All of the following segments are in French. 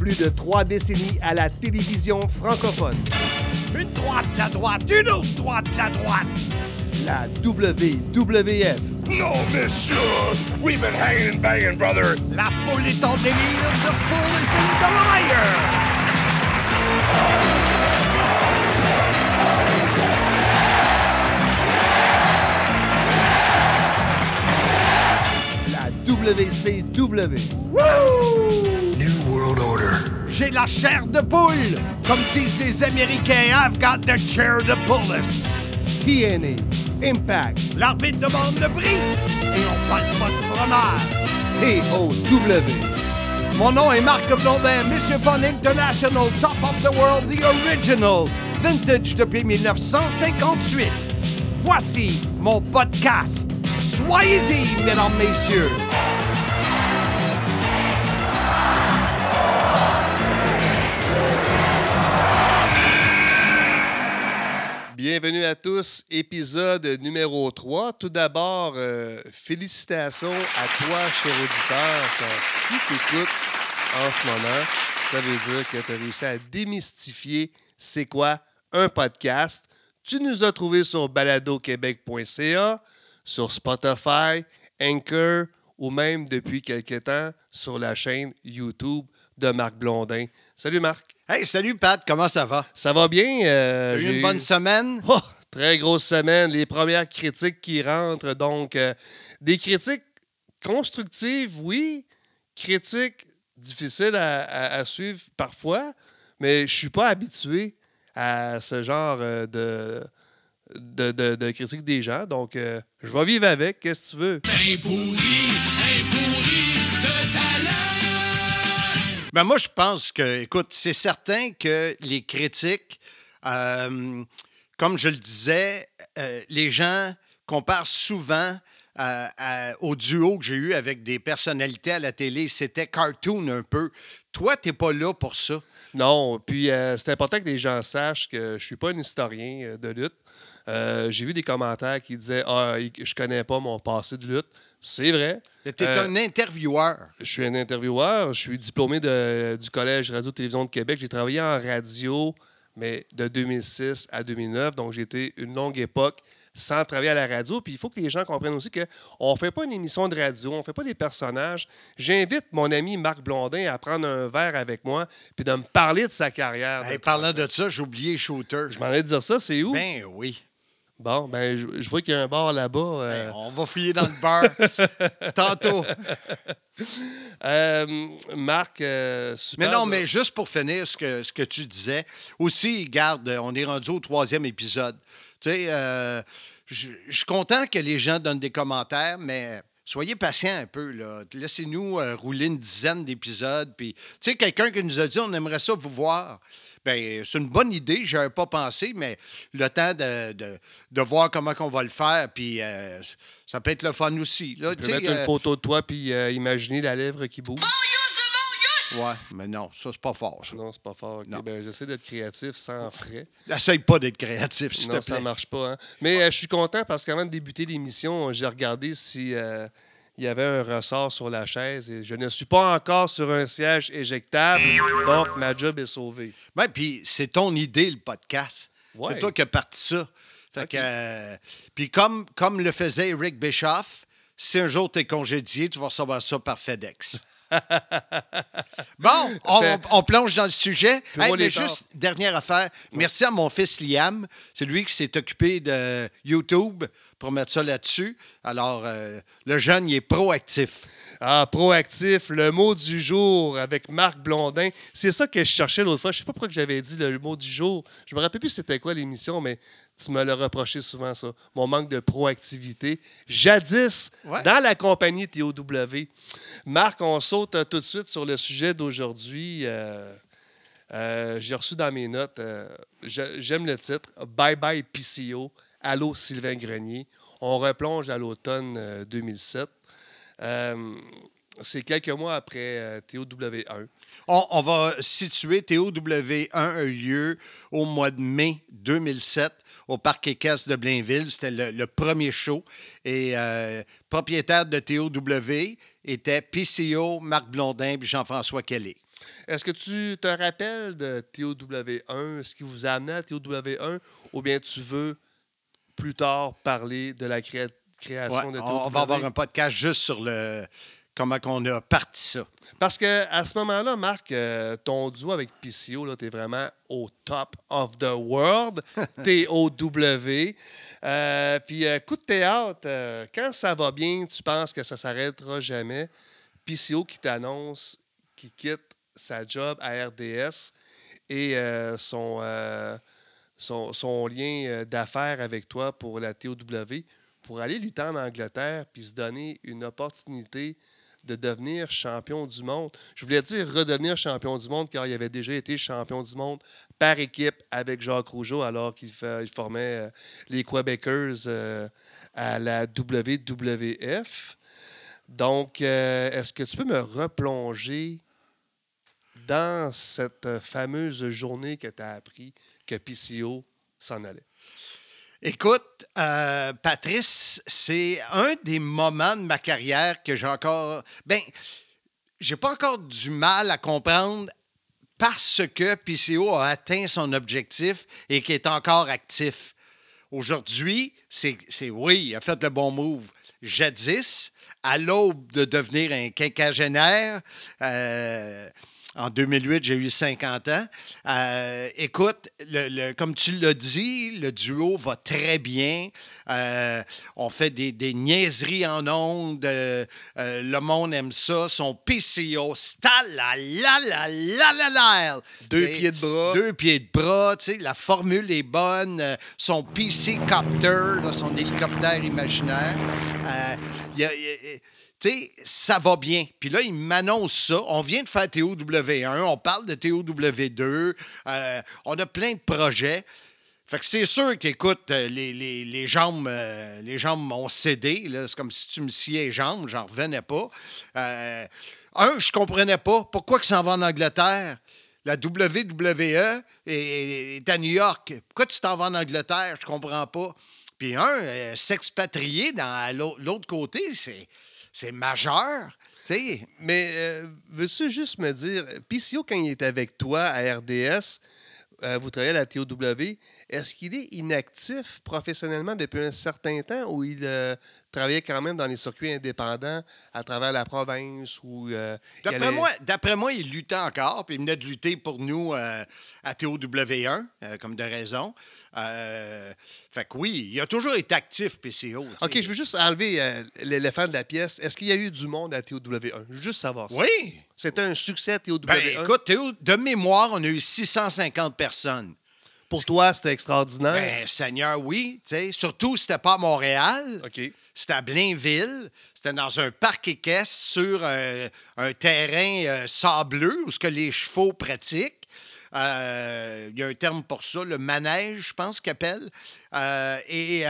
Plus de trois décennies à la télévision francophone. Une droite, la droite, une autre droite, la droite. La WWF. No, monsieur! We've been hanging and banging, brother! La foule est en délire, the fool is in the liar. La WCW. Order. J'ai la chair de poule. Comme disent les Américains, I've got the chair to pull us. TNA. Impact. L'arbitre demande le prix et on parle pas de fromage. TOW. Mon nom est Marc Blondin, Monsieur Fun International, Top of the World, The Original, Vintage depuis 1958. Voici mon podcast. Soyez-y, mesdames, messieurs. Bienvenue à tous, épisode numéro 3. Tout d'abord, euh, félicitations à toi, cher auditeur, car si tu écoutes en ce moment, ça veut dire que tu as réussi à démystifier c'est quoi un podcast. Tu nous as trouvés sur baladoquebec.ca, sur Spotify, Anchor ou même depuis quelque temps sur la chaîne YouTube de Marc Blondin. Salut Marc. Hey, salut Pat, comment ça va? Ça va bien? euh, T'as eu j'ai une bonne semaine? Oh, très grosse semaine. Les premières critiques qui rentrent. Donc, euh, des critiques constructives, oui. Critiques difficiles à, à- à suivre parfois. Mais je suis pas habitué à ce genre euh, de, de, de- de critiques des gens. Donc, euh, je vais vivre avec. Qu'est-ce que tu veux? Ben moi, je pense que, écoute, c'est certain que les critiques, euh, comme je le disais, euh, les gens comparent souvent euh, au duo que j'ai eu avec des personnalités à la télé. C'était cartoon un peu. Toi, t'es pas là pour ça. Non, puis c'est important que les gens sachent que je suis pas un historien de lutte. J'ai vu des commentaires qui disaient Ah, je connais pas mon passé de lutte. C'est vrai. Mais T'es Euh, un intervieweur. Je suis un intervieweur. Je suis diplômé de- du Collège Radio-Télévision de Québec. J'ai travaillé en radio, mais de 2006 à 2009. Donc, j'ai été une longue époque sans travailler à la radio. Puis il faut que les gens comprennent aussi qu'on ne fait pas une émission de radio, on ne fait pas des personnages. J'invite mon ami Marc Blondin à prendre un verre avec moi puis de me parler de sa carrière. Hey, parlant de ça, j'ai oublié Shooter. Je m'en allais dire ça, c'est où? Ben oui. Bon, ben, je, je vois qu'il y a un bar là-bas. euh, Ben, on va fouiller dans le bar tantôt. euh, Marc, euh, super. Mais non, mais juste pour finir ce que, ce que tu disais, aussi, garde, on est rendu au troisième épisode. Tu sais, je je suis content que les gens donnent des commentaires, mais soyez patients un peu. là. Laissez-nous euh, rouler une dizaine d'épisodes. Puis, tu sais, quelqu'un qui nous a dit on aimerait ça vous voir. Ben, c'est une bonne idée, je avais pas pensé, mais le temps de, de, de voir comment on va le faire, puis euh, ça peut être le fun aussi. Là, Tu mettre une euh, photo de toi puis euh, imaginer la lèvre qui bouge. ouais, mais non, ça, c'est pas fort. ça. Non, c'est pas fort. Ben, J'essaie d'être créatif sans frais. Essaye pas d'être créatif, s'il Non, te ça marche pas. hein. Mais euh, je suis content parce qu'avant de débuter l'émission, j'ai regardé si euh, il y avait un ressort sur la chaise et je ne suis pas encore sur un siège éjectable. Donc, ma job est sauvée. Ben, puis c'est ton idée, le podcast. Ouais. C'est toi qui as parti ça. Fait Ok. que, euh, puis comme, comme le faisait Eric Bischoff, si un jour tu es congédié, tu vas recevoir ça par FedEx. bon, on, plonge dans le sujet. Mais les juste dernière affaire. Merci à mon fils Liam. C'est lui qui s'est occupé de YouTube pour mettre ça là-dessus. Alors, euh, le jeune, il est proactif. Ah, proactif, le mot du jour avec Marc Blondin. C'est ça que je cherchais l'autre fois. Je sais pas pourquoi j'avais dit le mot du jour. Je me rappelle plus c'était quoi l'émission, mais tu me l'as reproché souvent, ça. Mon manque de proactivité. Jadis, Ouais. dans la compagnie TOW. Marc, on saute euh, tout de suite sur le sujet d'aujourd'hui. Euh, euh, J'ai reçu dans mes notes, j'aime le titre, Bye Bye PCO, Allô Sylvain Grenier. On replonge à l'automne euh, 2007. Euh, c'est quelques mois après euh, TOW1. On, on va situer TOW1 a eu lieu au mois de mai 2007 au Parc Équestre de Blainville. C'était le, le premier show. Et euh, propriétaire de TOW était PCO, Marc Blondin et Jean-François Kelly. Est-ce que tu te rappelles de TOW1, ce qui vous a amené à TOW1, ou bien tu veux plus tard parler de la créa- création Ouais, de TOW? on va avoir un podcast juste sur le comment qu'on a parti ça. Parce que à ce moment-là, Marc, euh, ton duo avec PCO, tu es vraiment au top of the world, T-O-W. Euh, puis, euh, coup de théâtre, quand ça va bien, tu penses que ça s'arrêtera jamais? PCO qui t'annonce qu'il quitte sa job à RDS et son, son, son lien d'affaires avec toi pour la TOW pour aller lutter en Angleterre puis se donner une opportunité de devenir champion du monde. Je voulais dire redevenir champion du monde car il avait déjà été champion du monde par équipe avec Jacques Rougeau alors qu'il formait euh, les Quebecers euh, à la WWF. Donc, euh, est-ce que tu peux me replonger dans cette fameuse journée que tu as appris que PCO s'en allait? Écoute, euh, Patrice, c'est un des moments de ma carrière que j'ai encore. Ben, j'ai pas encore du mal à comprendre parce que PCO a atteint son objectif et qu'il est encore actif. Aujourd'hui, c'est oui, il a fait le bon move. Jadis, à l'aube de devenir un quinquagénaire, euh, en 2008, j'ai eu 50 ans. Euh, écoute, le- le- comme tu l'as dit, le duo va très bien. Euh, on fait des, des niaiseries en ondes. Euh, le monde aime ça. Son PCO, la la la la la la. Deux pieds de bras. Deux pieds de bras. tu sais, La formule est bonne. Son PC Copter, là, son hélicoptère imaginaire. Il y a- il y a- sais, ça va bien. Puis là, il m'annonce ça. On vient de faire TOW1, on parle de TOW2, euh, on a plein de projets. Fait que c'est sûr qu'écoute, euh, les, les, les jambes euh, les jambes m'ont cédé. C'est comme si tu me sciais les jambes, j'en revenais pas. Euh, un, je comprenais pas pourquoi que s'en va en Angleterre. La WWE est, à New York. Pourquoi tu t'en vas en Angleterre? Je comprends pas. Puis un, s'expatrier dans l'autre côté, c'est, c'est majeur. Tu sais, Mais euh, veux-tu juste me dire, PCO, quand il est avec toi à RDS, euh, vous travaillez à la TOW, est-ce qu'il est inactif professionnellement depuis un certain temps ou il euh, travaillait quand même dans les circuits indépendants à travers la province ou euh, D'après allait- moi, d'après moi, il luttait encore, puis il venait de lutter pour nous euh, à TOW1, euh, comme de raison. Fait que oui, il a toujours été actif, PCO. OK, je veux juste enlever l'éléphant de la pièce. Est-ce qu'il y a eu du monde à TOW1? Je veux juste savoir ça. Oui! C'était un succès TOW1. Ben, écoute, Théo, de mémoire, on a eu 650 personnes. Pour toi, c'était extraordinaire. Ben, Seigneur, oui. tu sais, Surtout, c'était pas à Montréal. OK. C'était à Blainville. C'était dans un parc équestre sur euh, un terrain euh, sableux où ce que les chevaux pratiquent. Euh, Il y a un terme pour ça, le manège, je pense qu'ils appellent. Euh, et,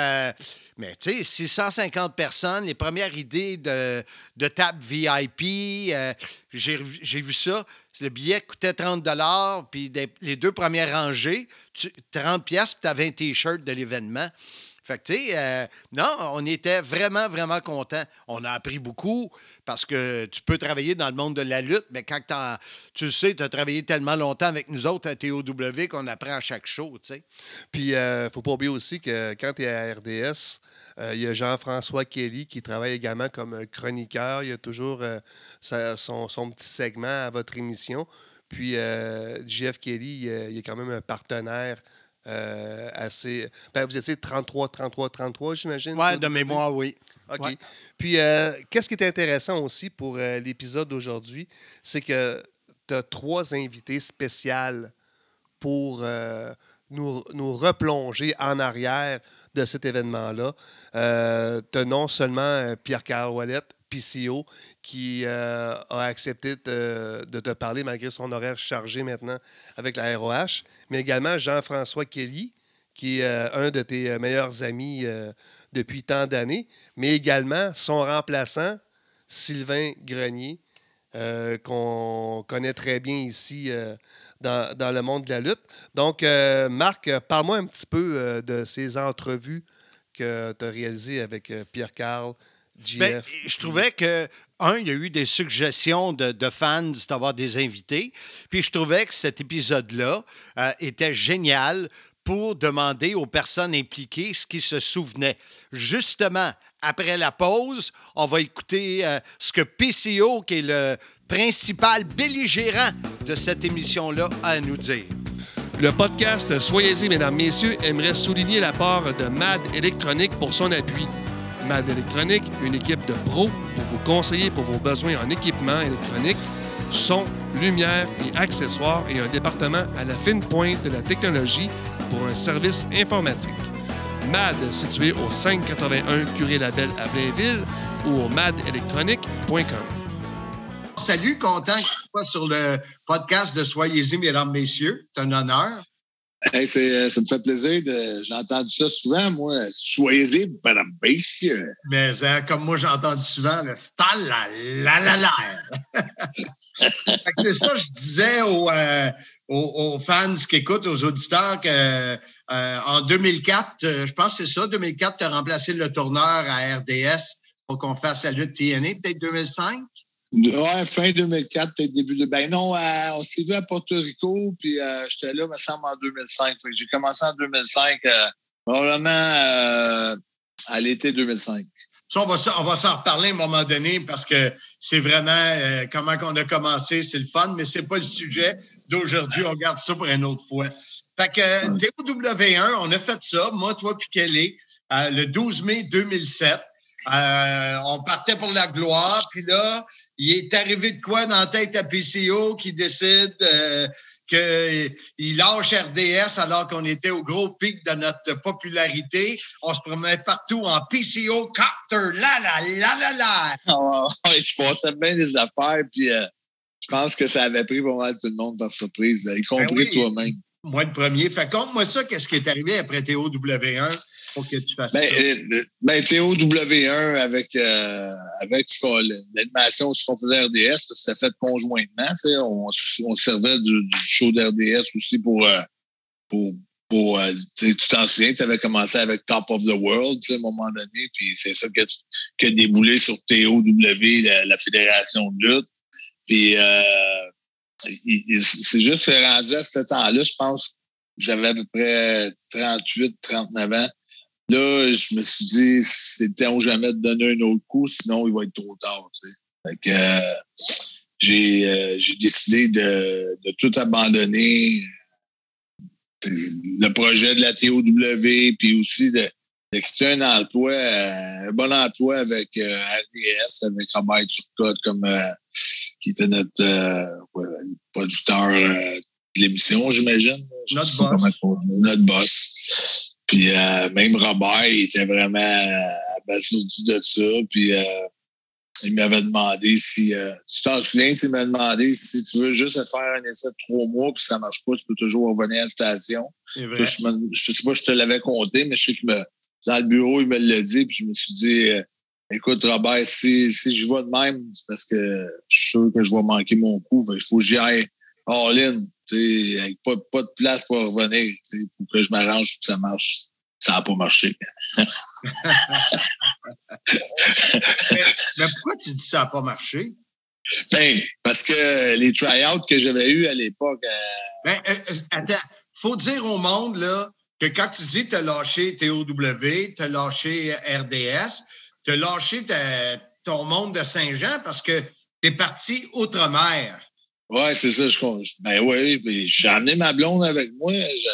mais tu sais, 650 personnes, les premières idées de, table VIP, j'ai vu ça. Le billet coûtait 30 puis les deux premières rangées, tu- 30 pièces, puis tu avais un T-shirt de l'événement. Fait que, tu sais, euh, non, on était vraiment, vraiment contents. On a appris beaucoup parce que tu peux travailler dans le monde de la lutte, mais quand tu sais, tu as travaillé tellement longtemps avec nous autres à TOW qu'on apprend à chaque show, tu sais. Puis, ne faut pas oublier aussi que quand tu es à RDS, euh, il y a Jean-François Kelly qui travaille également comme euh, chroniqueur. Il y a toujours euh, son, petit segment à votre émission. Puis, euh, JF Kelly, euh, il est quand même un partenaire euh, assez. Ben, vous étiez 33, 33, 33, j'imagine? Toi, de mémoire, oui. OK. Ouais. Puis, euh, qu'est-ce qui est intéressant aussi pour euh, l'épisode d'aujourd'hui, c'est que tu as trois invités spéciales pour nous, nous replonger en arrière de cet événement-là. Tu as non seulement Pierre-Carl Wallet, PCO, qui a accepté de, de te parler malgré son horaire chargé maintenant avec la ROH, mais également Jean-François Kelly, qui est euh, un de tes euh, meilleurs amis euh, depuis tant d'années, mais également son remplaçant, Sylvain Grenier, qu'on connaît très bien ici dans, dans le monde de la lutte. Donc, Marc, parle-moi un petit peu de ces entrevues que tu as réalisées avec Pierre-Carl, Ben, je trouvais que, un, il y a eu des suggestions de, de fans d'avoir des invités. Puis je trouvais que cet épisode-là euh, était génial pour demander aux personnes impliquées ce qu'ils se souvenaient. Justement, après la pause, on va écouter euh, ce que PCO, qui est le principal belligérant de cette émission-là, a à nous dire. Le podcast Soyez-y, mesdames, messieurs, aimerait souligner la part de MAD Électronique pour son appui. MAD Électronique, une équipe de pros pour vous conseiller pour vos besoins en équipement électronique, son, lumière et accessoires et un département à la fine pointe de la technologie pour un service informatique. MAD, situé au 581 Curé Label à Blainville ou au madelectronique.com. Salut, content que tu sois sur le podcast de Soyez-y, mesdames, messieurs. C'est un honneur. Hey, euh, ça me fait plaisir. De, j'ai entendu ça souvent, moi. Soyez-y, madame messieurs. Mais hein, comme moi, j'ai entendu souvent, le la la la la. Que c'est ça, je disais aux, euh, aux, aux fans qui écoutent, aux auditeurs, que euh, en 2004, euh, je pense que c'est ça, 2004, tu as remplacé le tourneur à RDS pour qu'on fasse la lutte TNA, peut-être 2005? Ouais, fin 2004, peut-être début de. Ben non, euh, on s'est vu à Porto Rico, puis euh, j'étais là, me semble, en 2005. Fait que j'ai commencé en 2005, euh, probablement euh, à l'été 2005. Ça, on va, s'en- on va s'en reparler à un moment donné parce que c'est vraiment comment qu'on a commencé, c'est le fun, mais c'est pas le sujet d'aujourd'hui. On garde ça pour une autre fois. Fait que euh, TOW1, on a fait ça, moi, toi, puis Kelly, le 12 mai 2007. Euh, on partait pour la gloire, puis là, il est arrivé de quoi dans la tête à PCO qui décide euh, qu'il lâche RDS alors qu'on était au gros pic de notre popularité. On se promenait partout en PCO copter, la la la la la. Ouais, il se passait bien des affaires, puis euh, je pense que ça avait pris pas mal tout le monde par surprise, y compris Ben oui. toi-même. Moi, le premier. Fait compte-moi ça, qu'est-ce qui est arrivé après TOW1 pour que tu fasses Ben, ça. euh, ben TOW1 avec, euh, avec ce qu'on- l'animation ce qu'on faisait RDS, parce que c'était fait conjointement. On, on servait du, du show d'RDS aussi pour, euh, pour, pour euh, tu t'en souviens, tu avais commencé avec Top of the World à un moment donné, puis c'est ça que, que déboulé sur TOW, la, la fédération de lutte. Puis euh, c'est juste rendu à ce temps-là, je pense que j'avais à peu près 38, 39 ans. Là, je me suis dit, c'est le temps ou jamais de donner un autre coup, sinon il va être trop tard. Tu sais. Euh, j'ai, euh, j'ai décidé de, de tout abandonner. Le projet de la TOW, puis aussi de, de quitter un emploi, euh, un bon emploi avec RDS, avec Robert Turcotte, comme qui était notre ouais, producteur de l'émission, j'imagine. Notre boss. Notre boss. Puis euh, même Robert, il était vraiment euh, abasourdi de ça. Puis euh, il m'avait demandé si... Euh, tu t'en souviens, tu m'as demandé si tu veux juste faire un essai de trois mois, puis ça marche pas, tu peux toujours revenir à la station. Vrai. Je, je sais pas si je te l'avais compté, mais je sais que me, dans le bureau, il me l'a dit, puis je me suis dit, écoute, Robert, si, si je vois de même, c'est parce que je suis sûr que je vais manquer mon coup. Il faut que j'y aille all-in, avec pas, pas de place pour revenir. Il faut que je m'arrange pour que ça marche. Ça n'a pas marché. Mais, mais pourquoi tu dis que ça n'a pas marché? Ben, parce que les try-outs que j'avais eus à l'époque, euh, Ben, euh, euh, attends, faut dire au monde là, que quand tu dis que tu as lâché TOW, tu as lâché RDS, tu as lâché ta- ton monde de Saint-Jean parce que tu es parti outre-mer. Ouais, c'est ça. Je, ben oui, j'ai amené ma blonde avec moi. Je-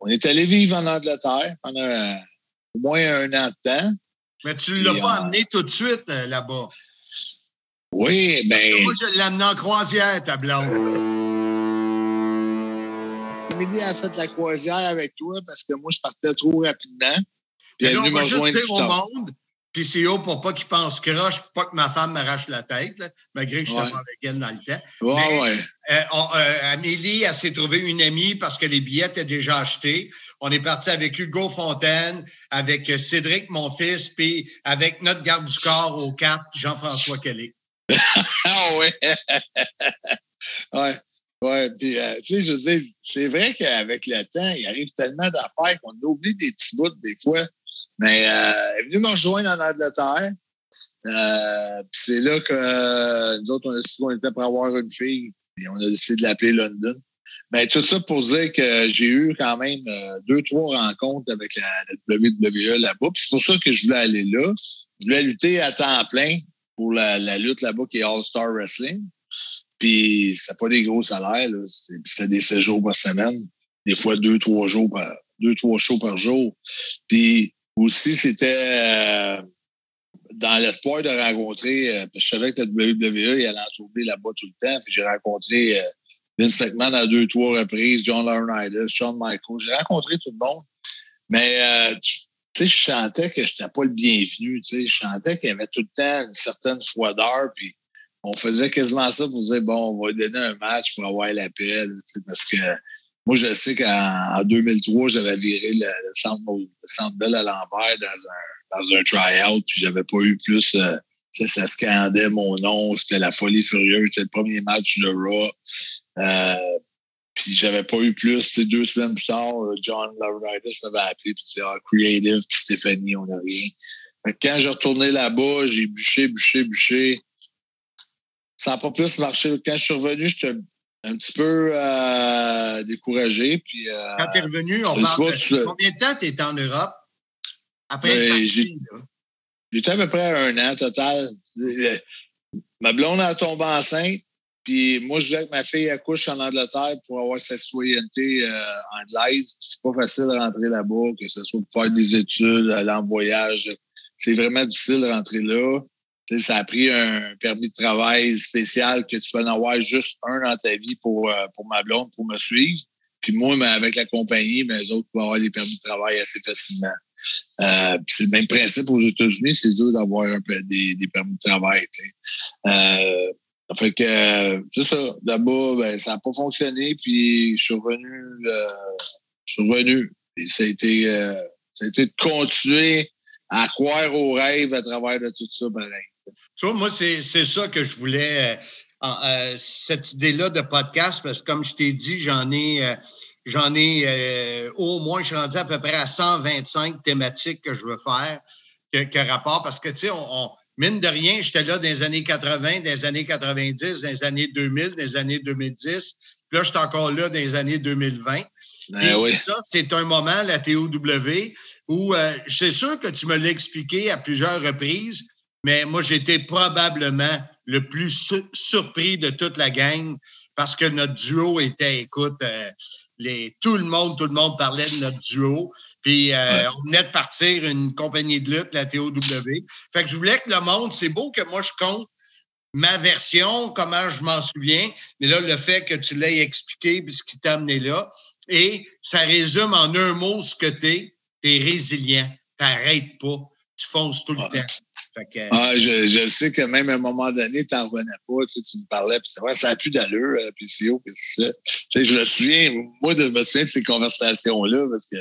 on est allé vivre en Angleterre pendant au moins un an de temps. Mais tu ne l'as pas euh, amené tout de suite euh, là-bas. Oui, ben, Moi, je l'ai amené en croisière, ta blonde. Amélie a fait la croisière avec toi parce que moi, je partais trop rapidement. Puis elle est on venue me rejoindre dire au tard. monde, PCO, pour pas qu'ils pensent croche, pour pas que ma femme m'arrache la tête, là, malgré que je Ouais. pas avec elle dans le temps. Ouais, Mais- ouais. Euh, on- euh, Amélie, elle s'est trouvée une amie parce que les billets étaient déjà achetés. On est parti avec Hugo Fontaine, avec euh, Cédric, mon fils, puis avec notre garde du corps au 4, Jean-François Kelly. Ah ouais. ouais. Ouais. Puis, euh, tu sais, je veux dire, c'est vrai qu'avec le temps, il arrive tellement d'affaires qu'on oublie des petits bouts des fois. Mais euh, elle est venue me rejoindre en Angleterre. Euh, puis c'est là que euh, nous autres, on a décidé qu'on était pour avoir une fille. Et on a décidé de l'appeler London. Mais tout ça pour dire que j'ai eu quand même euh, deux, trois rencontres avec la, WWE là-bas. Puis c'est pour ça que je voulais aller là. Je voulais lutter à temps plein pour la, la lutte là-bas qui est All-Star Wrestling. Puis c'était pas des gros salaires. là. C'était c'était des séjours par semaine. Des fois deux, trois jours par deux, trois shows par jour. Puis aussi, c'était euh, dans l'espoir de rencontrer, euh, parce que je savais que la WWE il allait en tourner là-bas tout le temps. J'ai rencontré euh, Vince McMahon à deux, trois reprises, John Laurinaitis, Shawn Michaels. J'ai rencontré tout le monde. Mais tu sais, je sentais que je n'étais pas le bienvenu. Tu sais, je sentais qu'il y avait tout le temps une certaine froideur. Puis on faisait quasiment ça pour dire bon, on va donner un match pour avoir la paix. Parce que moi, je sais qu'en en 2003, j'avais viré le, le centre, Bell à l'envers dans un, dans un try-out. Puis j'avais pas eu plus. euh, ça scandait mon nom. C'était la folie furieuse. C'était le premier match de Raw. Euh, puis j'avais pas eu plus. Deux semaines plus tard, euh, John Laurinaitis m'avait appelé. Puis c'est ah, Creative, puis Stéphanie, on n'a rien. Fait quand j'ai retourné là-bas, j'ai bûché, bûché, bûché. Ça n'a pas plus marché. Quand je suis revenu, j'étais un petit peu euh, découragé. Puis, euh, Quand tu es revenu, on parle de combien de temps tu étais en Europe? Après Ben? J'étais à peu près un an total. Euh, Ma blonde a tombé enceinte. Puis moi, je voulais que ma fille accouche en Angleterre pour avoir sa citoyenneté euh, anglaise. C'est pas facile de rentrer là-bas, que ce soit pour faire des études, aller en voyage. C'est vraiment difficile de rentrer là. Ça a pris un permis de travail spécial que tu peux en avoir juste un dans ta vie pour, euh, pour ma blonde, pour me suivre. Puis moi, mais avec la compagnie, mais les autres peuvent avoir des permis de travail assez facilement. Euh, c'est le même principe aux États-Unis, c'est dur d'avoir des, des permis de travail. Euh, fait que c'est ça. Là-bas, ben, ça n'a pas fonctionné. Puis je suis revenu. euh, je suis revenu. Et ça a été, euh, ça a été de continuer à croire aux rêves à travers de tout ça, pareil. Tu vois, moi, c'est c'est ça que je voulais, euh, euh, cette idée-là de podcast, parce que comme je t'ai dit, j'en ai, euh, j'en ai au moins, je suis rendu à peu près à 125 thématiques que je veux faire, que, que rapport, parce que, tu sais, on, on- mine de rien, j'étais là dans les années 80, dans les années 90, dans les années 2000, dans les années 2010, puis là, je suis encore là dans les années 2020. Ben Puis oui. Ça, c'est un moment, la TOW, où c'est sûr que tu me l'as expliqué à plusieurs reprises, mais moi, j'étais probablement le plus su- surpris de toute la gang parce que notre duo était, écoute, euh, les, tout le monde, tout le monde parlait de notre duo. Puis euh, Ouais. on venait de partir une compagnie de lutte, la TOW. Fait que je voulais que le monde, c'est beau que moi je compte ma version, comment je m'en souviens, mais là, le fait que tu l'aies expliqué puis ce qui t'a amené là, et ça résume en un mot ce que t'es, t'es résilient, t'arrêtes pas, tu fonces tout le Ouais. temps. Que, Ah, je, je sais que même à un moment donné, tu n'en revenais pas, tu, sais, tu me parlais, puis vrai, ça n'a plus d'allure, euh, puis c'est haut, puis c'est ça. Tu sais, je me souviens, moi, de me souviens de ces conversations-là, parce que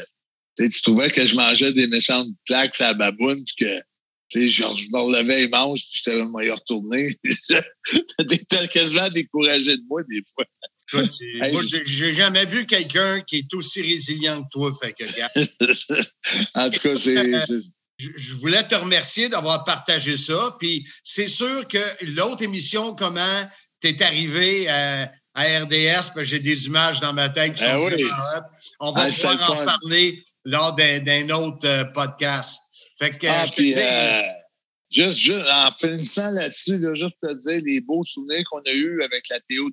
tu sais, tu trouvais que je mangeais des méchantes claques à la baboune, puis que je me relevais manches, puis j'étais vraiment y retourner. T'étais quasiment découragé de moi, des fois. toi, Hey, moi, je- j'ai jamais vu quelqu'un qui est aussi résilient que toi. Fait que, en tout cas, c'est. Je, voulais te remercier d'avoir partagé ça. Puis c'est sûr que l'autre émission, comment tu es arrivé à, à RDS, j'ai des images dans ma tête qui sont oui. vraiment hot. On va Ah, pouvoir en fun. parler lors d'un autre euh, podcast. Fait que, Ah, je te puis, dis, euh, juste, juste, en finissant là-dessus, là, juste te dire les beaux souvenirs qu'on a eus avec la TOW,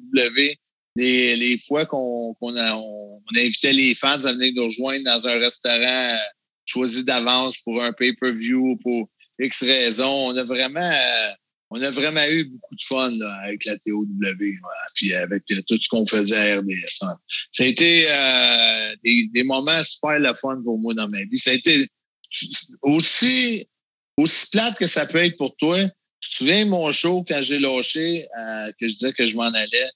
les, les fois qu'on a, on, on invitait les fans à venir nous rejoindre dans un restaurant euh, choisi d'avance pour un pay-per-view, pour X raisons. On a vraiment, euh, on a vraiment eu beaucoup de fun avec la TOW, puis avec euh, tout ce qu'on faisait à RDS. Ça a été euh, des, moments super le fun pour moi dans ma vie. Ça a été aussi, aussi plate que ça peut être pour toi. Tu te souviens mon show quand j'ai lâché, que je disais que je m'en allais?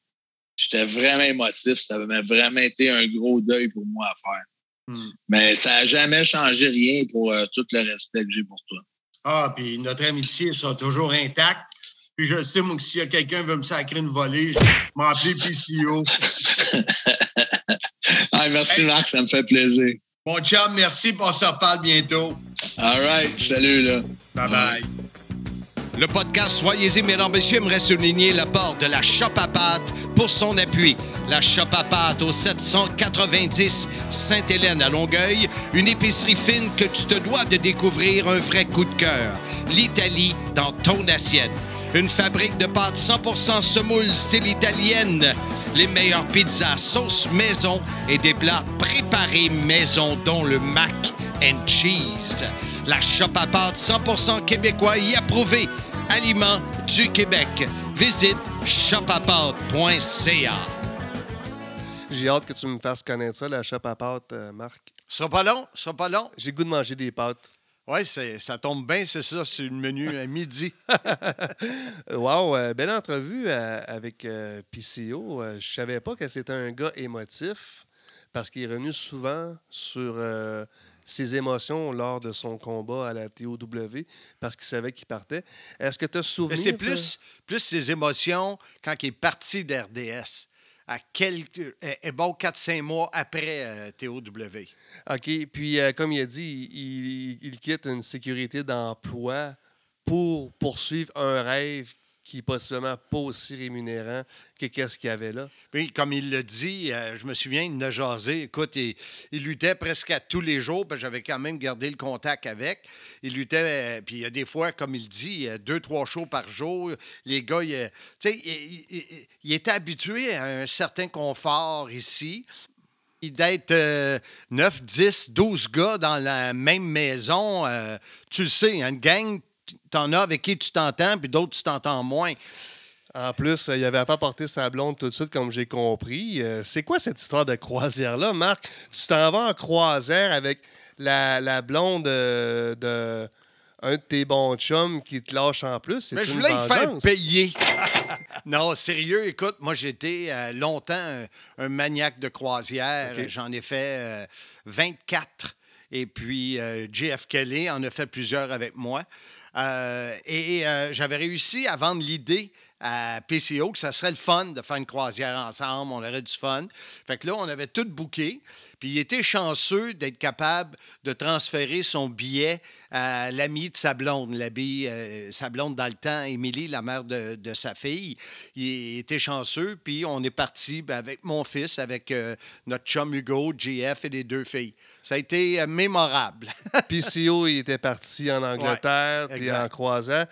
J'étais vraiment émotif. Ça m'a vraiment été un gros deuil pour moi à faire. Hmm. Mais ça n'a jamais changé rien pour euh, tout le respect que j'ai pour toi. ah, puis notre amitié sera toujours intacte. Puis je sais, moi, que s'il y a quelqu'un qui veut me sacrer une volée, je vais m'appeler PCO. Ah, merci Hey. Marc, ça me fait plaisir. Mon chum, merci, on se reparle bientôt. All right. Salut, là. Bye bye. Le podcast Soyez-y, mesdames, messieurs, aimerait souligner l'apport de la Shop à pâte pour son appui. La Shop à pâte au 790 Sainte-Hélène à Longueuil, une épicerie fine que tu te dois de découvrir un vrai coup de cœur. L'Italie dans ton assiette. Une fabrique de pâtes 100% semoule style italienne. Les meilleures pizzas sauce maison et des plats préparés maison dont le mac and cheese. La shop à pâtes 100% québécois y approuvé. Aliments du Québec. Visite shopapâtes.ca. J'ai hâte que tu me fasses connaître ça, la shop à pâtes, euh, Marc. Ce sera pas long, ce sera pas long. J'ai goût de manger des pâtes. Oui, ça tombe bien, c'est ça, sur le menu à midi. Wow, euh, belle entrevue euh, avec euh, PCO. Euh, je savais pas que c'était un gars émotif parce qu'il est revenu souvent sur euh, ses émotions lors de son combat à la TOW parce qu'il savait qu'il partait. Est-ce que tu as souvenir? c'est plus, plus ses émotions quand il est parti d'RDS. À quelques, eh, eh, bon, 4-5 mois après euh, TOW. OK. Puis, euh, comme il a dit, il, il quitte une sécurité d'emploi pour poursuivre un rêve qui est possiblement pas aussi rémunérant que qu'est-ce qu'il y avait là. Puis, comme il le dit, euh, je me souviens, il a jasé. Écoute, il, luttait presque à tous les jours, puis j'avais quand même gardé le contact avec. Il luttait, euh, puis il y a des fois, comme il dit, euh, deux, trois shows par jour. Les gars, tu sais, il, était habitué à un certain confort ici. D'être euh, 9, 10, 12 gars dans la même maison, tu le sais, une gang, t'en as avec qui tu t'entends, puis d'autres, tu t'entends moins. En plus, euh, il n'avait pas porté sa blonde tout de suite, comme j'ai compris. Euh, c'est quoi cette histoire de croisière-là, Marc? Tu t'en vas en croisière avec la, la blonde euh, de un de tes bons chums qui te lâche en plus. Mais je voulais y faire payer. non, sérieux, écoute, moi été euh, longtemps un, un maniaque de croisière. OK. J'en ai fait euh, 24. Et puis JF Kelly en a fait plusieurs avec moi. Euh, et euh, j'avais réussi à vendre l'idée à PCO que ça serait le fun de faire une croisière ensemble, on aurait du fun. Fait que là, on avait tout booké. Puis il était chanceux d'être capable de transférer son billet à l'ami de sa blonde, l'ami, euh, sa blonde dans le temps, Émilie, la mère de, de sa fille. Il était chanceux, puis on est parti ben, avec mon fils, avec euh, notre chum Hugo, JF et les deux filles. Ça a été euh, mémorable. PCO, il était parti en Angleterre, Ouais, exact. en croisière.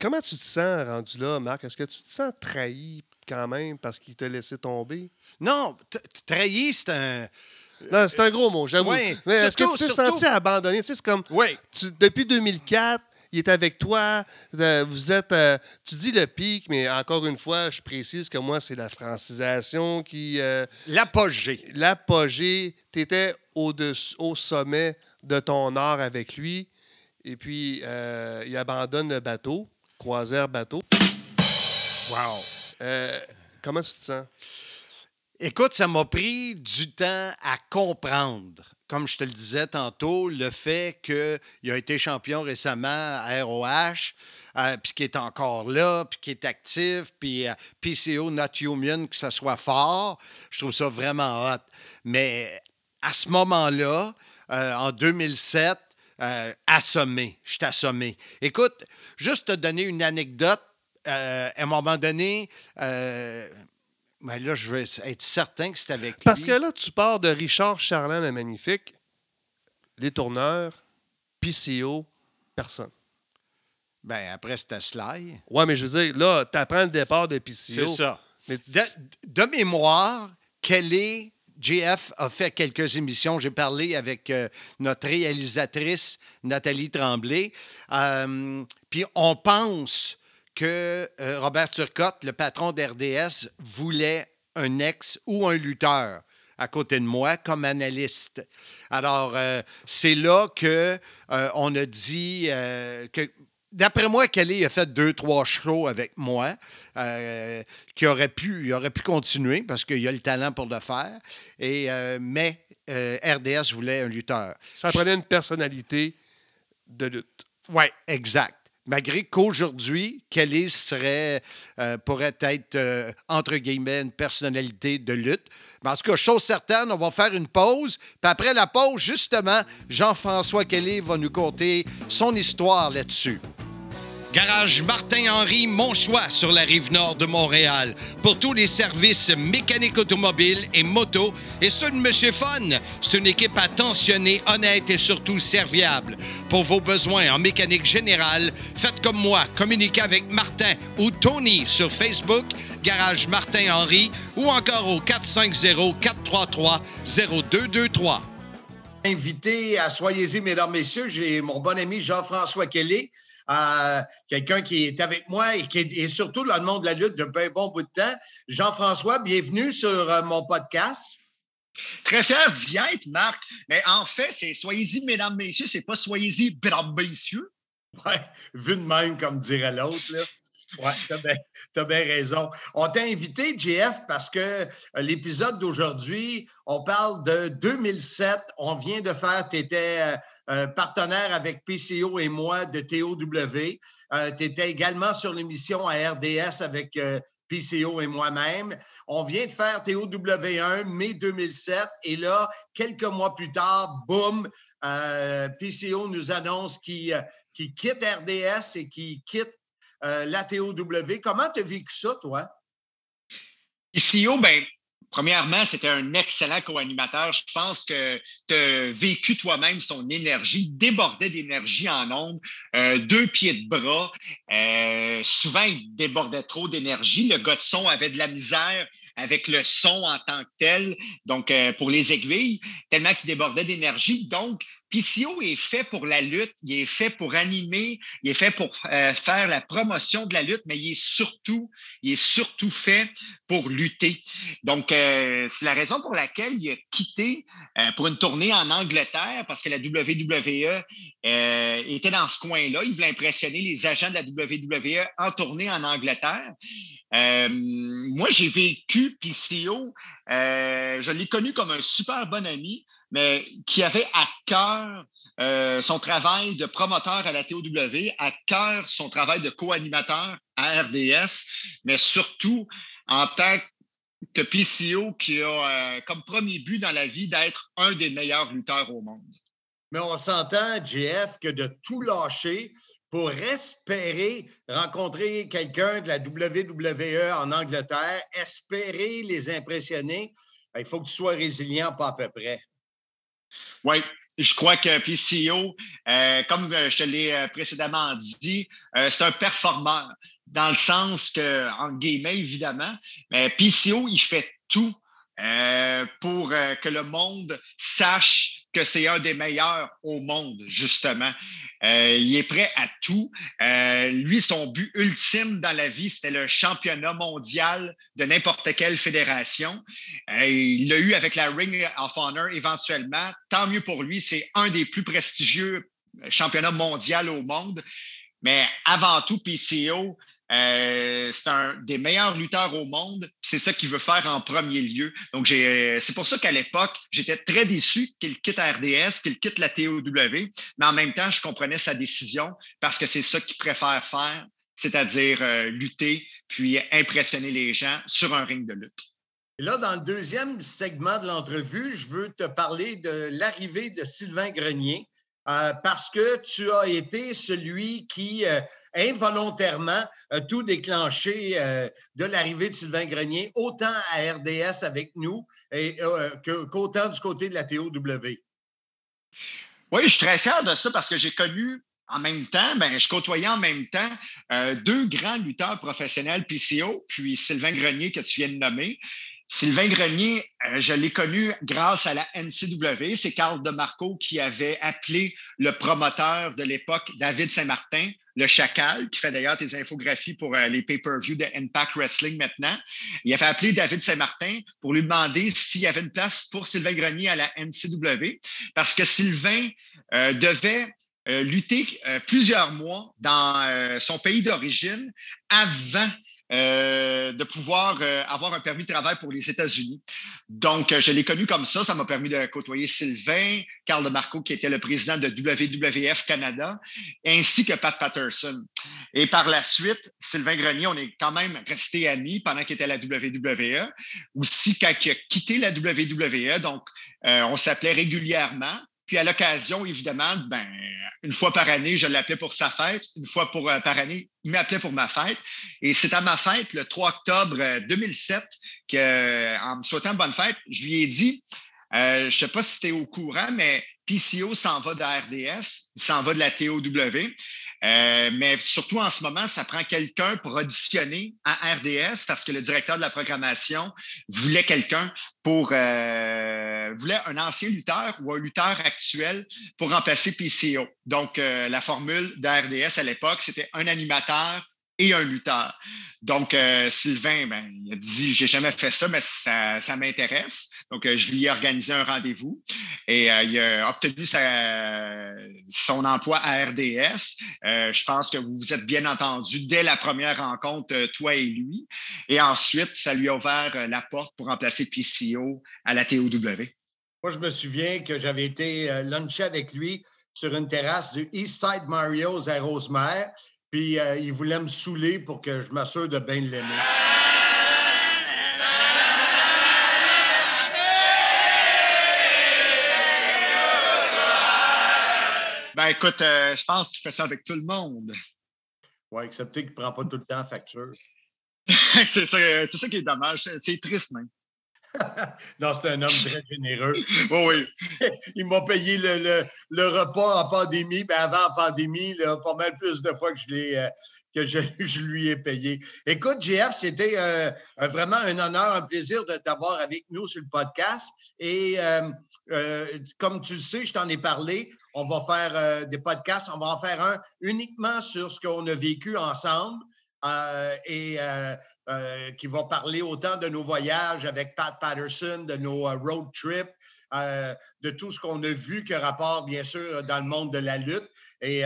Comment tu te sens rendu là, Marc? Est-ce que tu te sens trahi quand même parce qu'il t'a laissé tomber? non, t- t- trahir, c'est un... Non, c'est un gros mot, j'avoue. Ouais, Mais est-ce que tu t'es senti abandonné? Tu sais, c'est comme Oui. tu- depuis 2004, il est avec toi. euh, vous êtes. euh, tu dis le pic, mais encore une fois, je précise que moi, c'est la francisation qui. euh, L'apogée. L'apogée. Tu étais au, au sommet de ton art avec lui. Et puis, euh, il abandonne le bateau, croisière bateau. Wow. Euh, comment tu te sens? Écoute, ça m'a pris du temps à comprendre. Comme je te le disais tantôt, le fait qu'il a été champion récemment à ROH, euh, puis qu'il est encore là, puis qu'il est actif, puis euh, PCO Not Human, que ça soit fort, je trouve ça vraiment hot. Mais à ce moment-là, euh, en 2007, euh, assommé, je suis assommé. Écoute, juste te donner une anecdote, euh, à un moment donné, euh, mais là, je veux être certain que c'est avec Parce lui. que là, tu pars de Richard Charland le Magnifique, les tourneurs, PCO, personne. Ben, après, c'était Sly. Ouais, mais je veux dire, là, tu apprends le départ de PCO. C'est ça. Mais De, de mémoire, Kelly, JF a fait quelques émissions. J'ai parlé avec euh, notre réalisatrice Nathalie Tremblay. Euh, Puis on pense que euh, Robert Turcotte, le patron d'RDS, voulait un ex ou un lutteur à côté de moi comme analyste. Alors, euh, c'est là que euh, on a dit euh, que D'après moi, Kelly a fait deux, trois shows avec moi, qui aurait pu, il aurait pu continuer parce qu'il a le talent pour le faire. Et, mais RDS voulait un lutteur. ça prenait une personnalité de lutte. Oui, exact. Malgré qu'aujourd'hui, Kelly euh, pourrait être, euh, entre guillemets, une personnalité de lutte. Mais en tout cas, chose certaine, on va faire une pause. Puis après la pause, justement, Jean-François Kelly va nous conter son histoire là-dessus. Garage Martin-Henry, mon choix sur la rive nord de Montréal. Pour tous les services mécaniques automobiles et moto. Et ceux de Monsieur Fun, c'est une équipe attentionnée, honnête et surtout serviable. Pour vos besoins en mécanique générale, faites comme moi, communiquez avec Martin ou Tony sur Facebook, Garage Martin-Henry ou encore au 450-433-0223. Invité à Soyez-y, mesdames, messieurs, j'ai mon bon ami Jean-François Kelly quelqu'un qui est avec moi et qui est, surtout dans le monde de la lutte depuis un bon bout de temps. Jean-François, bienvenue sur euh, mon podcast. Très fier d'y être, Marc. Mais en fait, c'est soyez-y, mesdames, messieurs, c'est pas soyez-y, mesdames, messieurs. Oui, vu de même, comme dirait l'autre. Oui, tu as, bien raison. On t'a invité, JF, parce que euh, l'épisode d'aujourd'hui, on parle de 2007. On vient de faire, tu étais euh, euh, partenaire avec PCO et moi de TOW. Euh, tu étais également sur l'émission à RDS avec euh, PCO et moi-même. On vient de faire TOW1 mai 2007 et là, quelques mois plus tard, boum, PCO nous annonce qu'il quitte RDS et qu'il quitte la TOW. Comment tu as vécu ça, toi? PCO, ben, Premièrement, c'était un excellent co-animateur. Je pense que tu as vécu toi-même son énergie, débordait d'énergie en ondes, euh, deux pieds de bras. Euh, souvent, il débordait trop d'énergie. Le gars de son avait de la misère avec le son en tant que tel, donc euh, pour les aiguilles, tellement qu'il débordait d'énergie. Donc, PCO est fait pour la lutte, il est fait pour animer, il est fait pour euh, faire la promotion de la lutte, mais il est surtout, il est surtout fait pour lutter. Donc, euh, c'est la raison pour laquelle il a quitté euh, pour une tournée en Angleterre, parce que la WWE était dans ce coin-là. Il voulait impressionner les agents de la WWE en tournée en Angleterre. moi, j'ai vécu PCO, je l'ai connu comme un super bon ami mais qui avait à cœur euh, son travail de promoteur à la TOW, à cœur son travail de co-animateur à RDS, mais surtout en tant que PCO qui a euh, comme premier but dans la vie d'être un des meilleurs lutteurs au monde. Mais on s'entend, JF, que de tout lâcher pour espérer rencontrer quelqu'un de la WWE en Angleterre, espérer les impressionner, il faut que tu sois résilient, pas à peu près. Oui, je crois que PCO, euh, comme euh, je te l'ai euh, précédemment dit, c'est un performeur. Dans le sens que, en guillemets, évidemment, mais PCO, il fait tout pour que le monde sache que c'est un des meilleurs au monde, justement. Euh, il est prêt à tout. Euh, lui, son but ultime dans la vie, c'était le championnat mondial de n'importe quelle fédération. Euh, il l'a eu avec la Ring of Honor éventuellement. Tant mieux pour lui, c'est un des plus prestigieux championnats mondiaux au monde. Mais avant tout, PCO, euh, c'est un des meilleurs lutteurs au monde. C'est ça qu'il veut faire en premier lieu. Donc, c'est pour ça qu'à l'époque, j'étais très déçu qu'il quitte RDS, qu'il quitte la TOW, mais en même temps, je comprenais sa décision parce que c'est ça qu'il préfère faire, c'est-à-dire euh, lutter puis impressionner les gens sur un ring de lutte. Là, dans le deuxième segment de l'entrevue, je veux te parler de l'arrivée de Sylvain Grenier. Euh, parce que tu as été celui qui involontairement tout déclenché euh, de l'arrivée de Sylvain Grenier, autant à RDS avec nous et, euh, qu'autant du côté de la TOW. Oui, je suis très fier de ça parce que j'ai connu en même temps, ben, je côtoyais en même temps euh, deux grands lutteurs professionnels PCO, puis Sylvain Grenier que tu viens de nommer. Sylvain Grenier, euh, je l'ai connu grâce à la NCW. C'est Carl DeMarco qui avait appelé le promoteur de l'époque, David Saint-Martin, le Chacal, qui fait d'ailleurs tes infographies pour euh, les pay-per-view de Impact Wrestling maintenant. Il avait appelé David Saint-Martin pour lui demander s'il y avait une place pour Sylvain Grenier à la NCW, parce que Sylvain euh, devait lutter plusieurs mois dans son pays d'origine avant euh, de pouvoir euh, avoir un permis de travail pour les États-Unis. Donc, je l'ai connu comme ça. Ça m'a permis de côtoyer Sylvain, Carl Marco, qui était le président de WWF Canada, ainsi que Pat Patterson. Et par la suite, Sylvain Grenier, on est quand même resté amis pendant qu'il était à la WWE. Aussi, quand il a quitté la WWE, donc on s'appelait régulièrement. Puis à l'occasion, évidemment, ben, une fois par année, je l'appelais pour sa fête. Une fois euh, par année, il m'appelait pour ma fête. Et c'est à ma fête, le 3 octobre 2007, euh, que, euh, en me souhaitant bonne fête, je lui ai dit, je ne sais pas si tu es au courant, mais PCO s'en va de la RDS, il s'en va de la TOW. Euh, mais surtout en ce moment, ça prend quelqu'un pour auditionner à RDS parce que le directeur de la programmation voulait quelqu'un pour euh, voulait un ancien lutteur ou un lutteur actuel pour remplacer PCO. Donc, euh, la formule de RDS à l'époque, c'était un animateur, et un lutteur. Donc, euh, Sylvain, ben, il a dit, j'ai jamais fait ça, mais ça, m'intéresse. Donc, euh, je lui ai organisé un rendez-vous et euh, il a obtenu son emploi à RDS. je pense que vous vous êtes bien entendu dès la première rencontre, toi et lui. Et ensuite, ça lui a ouvert la porte pour remplacer PCO à la TOW. Moi, je me souviens que j'avais été luncher avec lui sur une terrasse du Eastside Mario's à Rosemère. Puis euh, il voulait me saouler pour que je m'assure de bien l'aimer. Ben écoute, euh, je pense qu'il fait ça avec tout le monde. Oui, excepté qu'il ne prend pas tout le temps facture. c'est ça, c'est ça qui est dommage. C'est triste même. non, c'est un homme très généreux. oui. Il m'a payé le, repas en pandémie. Ben avant en pandémie, là, pas mal plus de fois que je l'ai. Euh, que je, lui ai payé. Écoute, JF, c'était euh, vraiment un honneur, un plaisir de t'avoir avec nous sur le podcast. Et euh, comme tu le sais, je t'en ai parlé, on va faire des podcasts, on va en faire un uniquement sur ce qu'on a vécu ensemble. Et euh, qui va parler autant de nos voyages avec Pat Patterson, de nos euh, road trips, euh, de tout ce qu'on a vu que rapport, bien sûr, dans le monde de la lutte. Et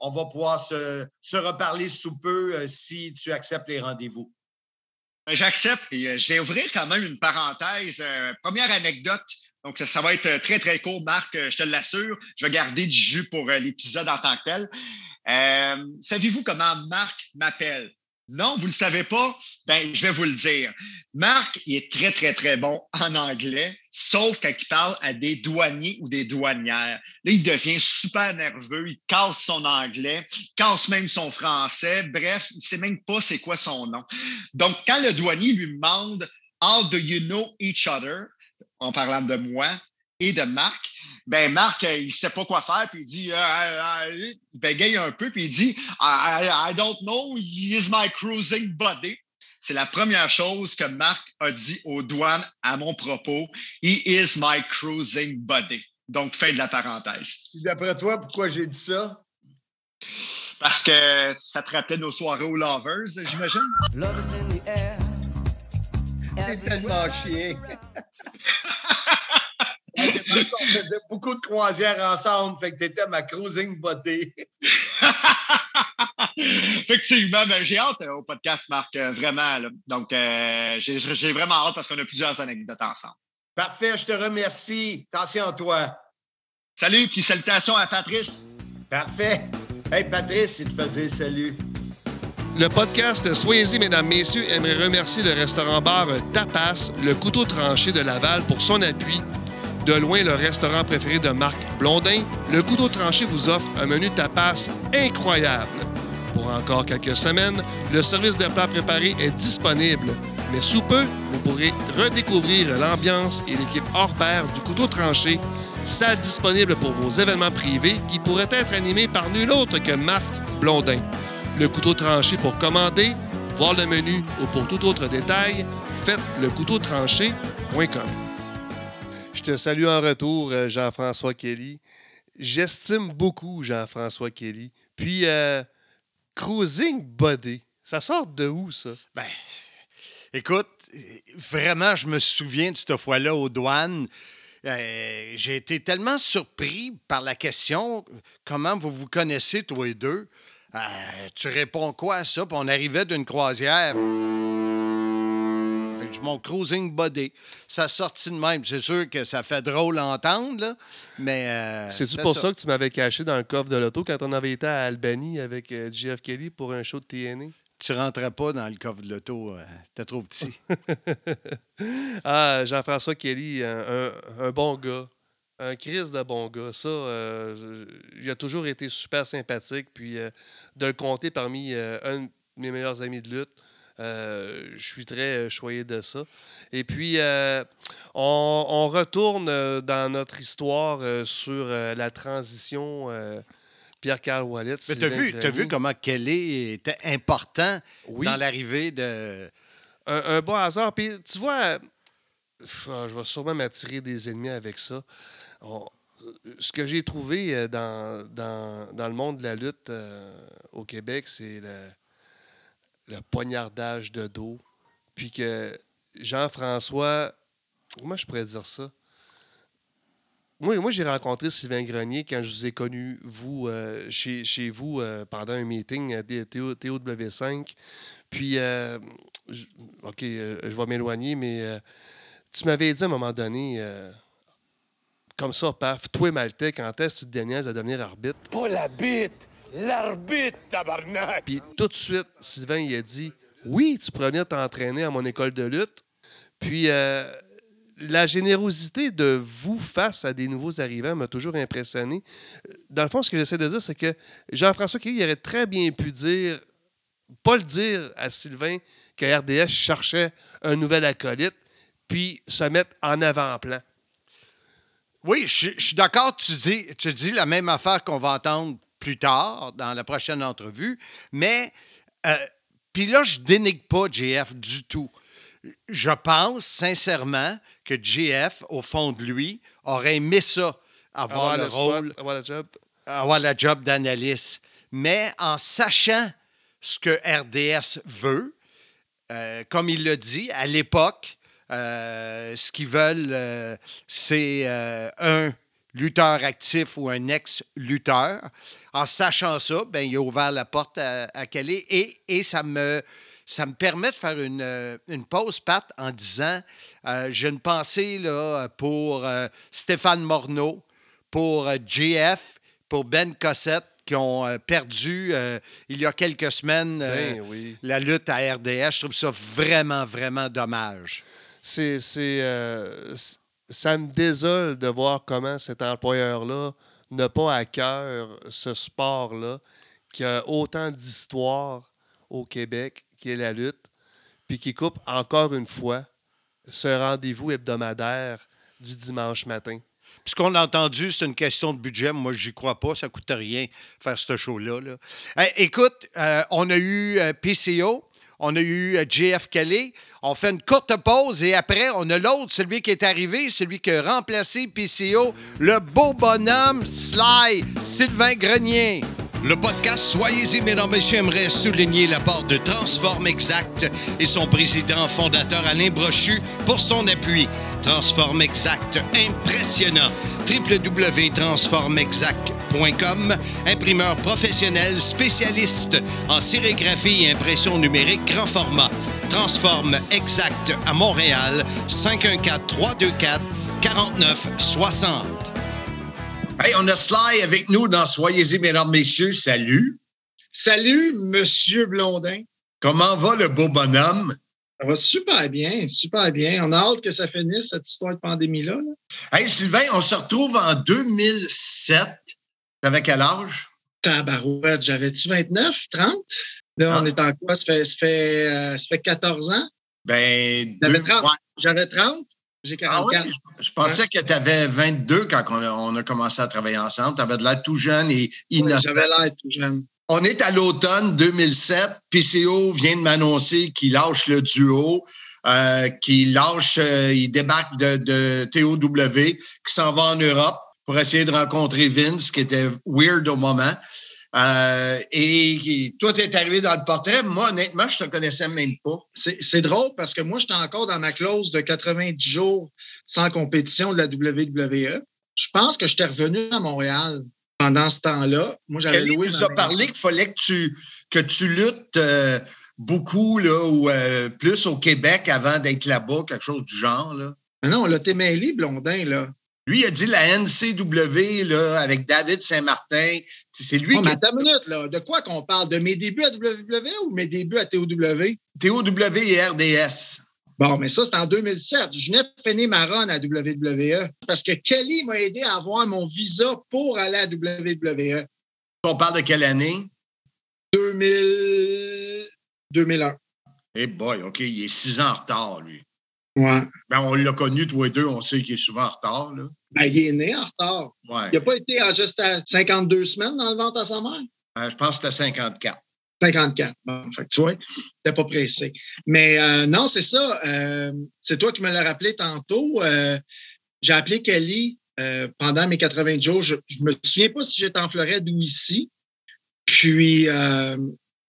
on va pouvoir se, reparler sous peu si tu acceptes les rendez-vous. Ben, j'accepte je vais ouvrir quand même une parenthèse. première anecdote. Donc, ça, va être très, très court, Marc, je te l'assure. Je vais garder du jus pour l'épisode en tant que tel. Savez-vous comment Marc m'appelle? Non, vous ne le savez pas? Ben, je vais vous le dire. Marc, il est très, très, très bon en anglais, sauf quand il parle à des douaniers ou des douanières. Là, il devient super nerveux, il casse son anglais, il casse même son français. Bref, il ne sait même pas c'est quoi son nom. Donc, quand le douanier lui demande How do you know each other? En parlant de moi, et de Marc, ben Marc, euh, il ne sait pas quoi faire, puis il dit, euh, euh, il bégaye un peu, puis il dit, I, don't know, he is my cruising buddy. C'est la première chose que Marc a dit aux douanes à mon propos. He is my cruising buddy. Donc, fin de la parenthèse. D'après toi, pourquoi j'ai dit ça? Parce que ça te rappelait nos soirées aux Lovers, j'imagine? Love is in the air. C'est tellement chier. on faisait beaucoup de croisières ensemble, fait que tu étais ma cruising buddy. Effectivement, ben, j'ai hâte euh, au podcast, Marc, euh, vraiment. Donc, euh, j'ai vraiment hâte parce qu'on a plusieurs anecdotes ensemble. Parfait, je te remercie. Attention à toi. Salut, puis salutations à Patrice. Parfait. Hey, Patrice, il te fait dire salut. Le podcast Soyez-y, mesdames, messieurs, aimerait remercier le restaurant-bar Tapas, le couteau tranché de Laval, pour son appui de loin le restaurant préféré de Marc Blondin, le Couteau Tranché vous offre un menu tapas incroyable. Pour encore quelques semaines, le service de plats préparés est disponible, mais sous peu, vous pourrez redécouvrir l'ambiance et l'équipe hors pair du Couteau Tranché, salle disponible pour vos événements privés qui pourraient être animés par nul autre que Marc Blondin. Le Couteau Tranché pour commander, voir le menu ou pour tout autre détail, faites le je te salue en retour, euh, Jean-François Kelly. J'estime beaucoup Jean-François Kelly. Puis, euh, Cruising Body, ça sort de où, ça? Ben, écoute, vraiment, je me souviens de cette fois-là aux douanes. Euh, j'ai été tellement surpris par la question comment vous vous connaissez, toi et deux? tu réponds quoi à ça? Puis on arrivait d'une croisière. Mon cruising body. Ça sortit de même. C'est sûr que ça fait drôle à entendre, là, mais. euh, C'est-tu c'était pour ça. que tu m'avais caché dans le coffre de l'auto quand on avait été à Albany avec euh, JF Kelly pour un show de TNA? Tu rentrais pas dans le coffre de l'auto. euh, T'es trop petit. Ah, Jean-François Kelly, un, bon gars. Un Chris de bon gars. Ça, euh, il a toujours été super sympathique. Puis euh, de le compter parmi un de mes meilleurs amis de lutte, euh, je suis très euh, choyé de ça. Et puis, euh, on, on retourne dans notre histoire sur la transition Pierre-Carl Wallet. Mais t'as vu, Grenier. vu comment Kelly était important Oui. dans l'arrivée de. un, un bon hasard. Puis tu vois, ah, je vais sûrement m'attirer des ennemis avec ça. On- ce que j'ai trouvé dans, dans, dans le monde de la lutte euh, au Québec, c'est le, le poignardage de dos. Puis que Jean-François, comment je pourrais dire ça? Moi, moi j'ai rencontré Sylvain Grenier quand je vous ai connu, vous, euh, chez, chez vous, euh, pendant un meeting à TO, TOW5. Puis, euh, OK, euh, je vais m'éloigner, mais tu m'avais dit à un moment donné, comme ça, paf, toi, Maltais, quand est-ce que tu te déniaises à devenir arbitre? Pas la bite, l'arbitre, tabarnak! Puis tout de suite, Sylvain, il a dit Oui, tu pourrais venir t'entraîner à mon école de lutte. Puis euh, la générosité de vous face à des nouveaux arrivants m'a toujours impressionné. Dans le fond, ce que j'essaie de dire, c'est que Jean-François Kelly il aurait très bien pu dire, pas le dire à Sylvain que RDS cherchait un nouvel acolyte, puis se mettre en avant-plan. Oui, je, je suis d'accord. Tu dis, tu dis la même affaire qu'on va entendre plus tard dans la prochaine entrevue, mais euh, puis là, je dénigre pas JF du tout. Je pense sincèrement que JF, au fond de lui, aurait aimé ça, avoir, le, spot, rôle, avoir le job. avoir la job d'analyste. Mais en sachant ce que RDS veut, euh, comme il l'a dit, à l'époque, euh, ce qu'ils veulent, euh, c'est un lutteur actif ou un ex-lutteur. En sachant ça, ben, il a ouvert la porte à, à Kelly et, et ça, me, ça me permet de faire une, une pause, Pat, en disant euh, j'ai une pensée là, pour euh, Stéphane Morneau, pour euh, JF, pour Ben Cossette, qui ont euh, perdu il y a quelques semaines Ben oui. la lutte à RDS. Je trouve ça vraiment, vraiment dommage. c'est, ça me désole de voir comment cet employeur-là n'a pas à cœur ce sport-là, qui a autant d'histoire au Québec, qui est la lutte, puis qui coupe encore une fois ce rendez-vous hebdomadaire du dimanche matin. Puis ce qu'on a entendu, c'est une question de budget. Moi, j'y crois pas. Ça coûte rien faire ce show-là. écoute, euh, on a eu euh, PCO, on a eu euh, JF Kelly. On fait une courte pause et après, on a l'autre, celui qui est arrivé, celui qui a remplacé PCO, le beau bonhomme Sly, Sylvain Grenier. Le podcast Soyez-y, mesdames, messieurs, aimerait souligner l'apport de Transform Exact et son président fondateur Alain Brochu pour son appui. Transform Exact, impressionnant. www.transformexact.com, imprimeur professionnel spécialiste en sérigraphie et impression numérique grand format. Transform Exact à Montréal, 514-324-4960. Hey, on a Sly avec nous dans Soyez-y, mesdames, messieurs. Salut. Salut, Monsieur Blondin. Comment va le beau bonhomme? Ça va super bien, super bien. On a hâte que ça finisse, cette histoire de pandémie-là. là. Hey, Sylvain, on se retrouve en 2007. T'avais quel âge? Tabarouette, j'avais-tu 29, 30? Là, Ah. on est en quoi? Ça fait, ça fait, euh, ça fait 14 ans? Ben, J'avais deux- 30. ouais. J'avais 30, j'ai Ah oui, 44. je, pensais que tu avais 22 quand on a, on a commencé à travailler ensemble. Tu avais de l'air tout jeune et innocent. J'avais l'air tout jeune. On est à l'automne 2007. PCO vient de m'annoncer qu'il lâche le duo, euh, qu'il lâche, euh, il débarque de, de TOW, qu'il s'en va en Europe pour essayer de rencontrer Vince, qui était weird au moment. Euh, et, et toi, tu es arrivé dans le portrait. Moi, honnêtement, je te connaissais même pas. C'est drôle parce que moi, j'étais encore dans ma clause de 90 jours sans compétition de la WWE. Je pense que j'étais revenu à Montréal pendant ce temps-là. Moi, j'avais loué nous a parlé qu'il fallait que tu, que tu luttes euh, beaucoup, là, ou euh, plus au Québec avant d'être là-bas, quelque chose du genre, là. Mais non, là, t'es mêlé, Blondin, là. Lui, il a dit la NCW, là, avec David Saint-Martin. C'est lui Oh, qui. mais attends une minute, là. De quoi qu'on parle? De mes débuts à WWE ou mes débuts à TOW? TOW et RDS. Bon, mais ça, c'est en 2007. Je venais de finir ma run à WWE parce que Kelly m'a aidé à avoir mon visa pour aller à WWE. On parle de quelle année? 2000... 2001. Eh boy, OK, il est six ans en retard, lui. Ouais. Ben, on l'a connu, toi et deux, on sait qu'il est souvent en retard, là. Ben, il est né en retard. Ouais. Il n'a pas été en juste à 52 semaines dans le ventre à sa mère? Euh, je pense que c'était 54. 54. Bon, fait que tu vois, t'es pas pressé. Mais euh, non, c'est ça. euh, c'est toi qui me l'as rappelé tantôt. Euh, j'ai appelé Kelly pendant mes 80 jours. Je, je me souviens pas si j'étais en Floride ou ici. Puis,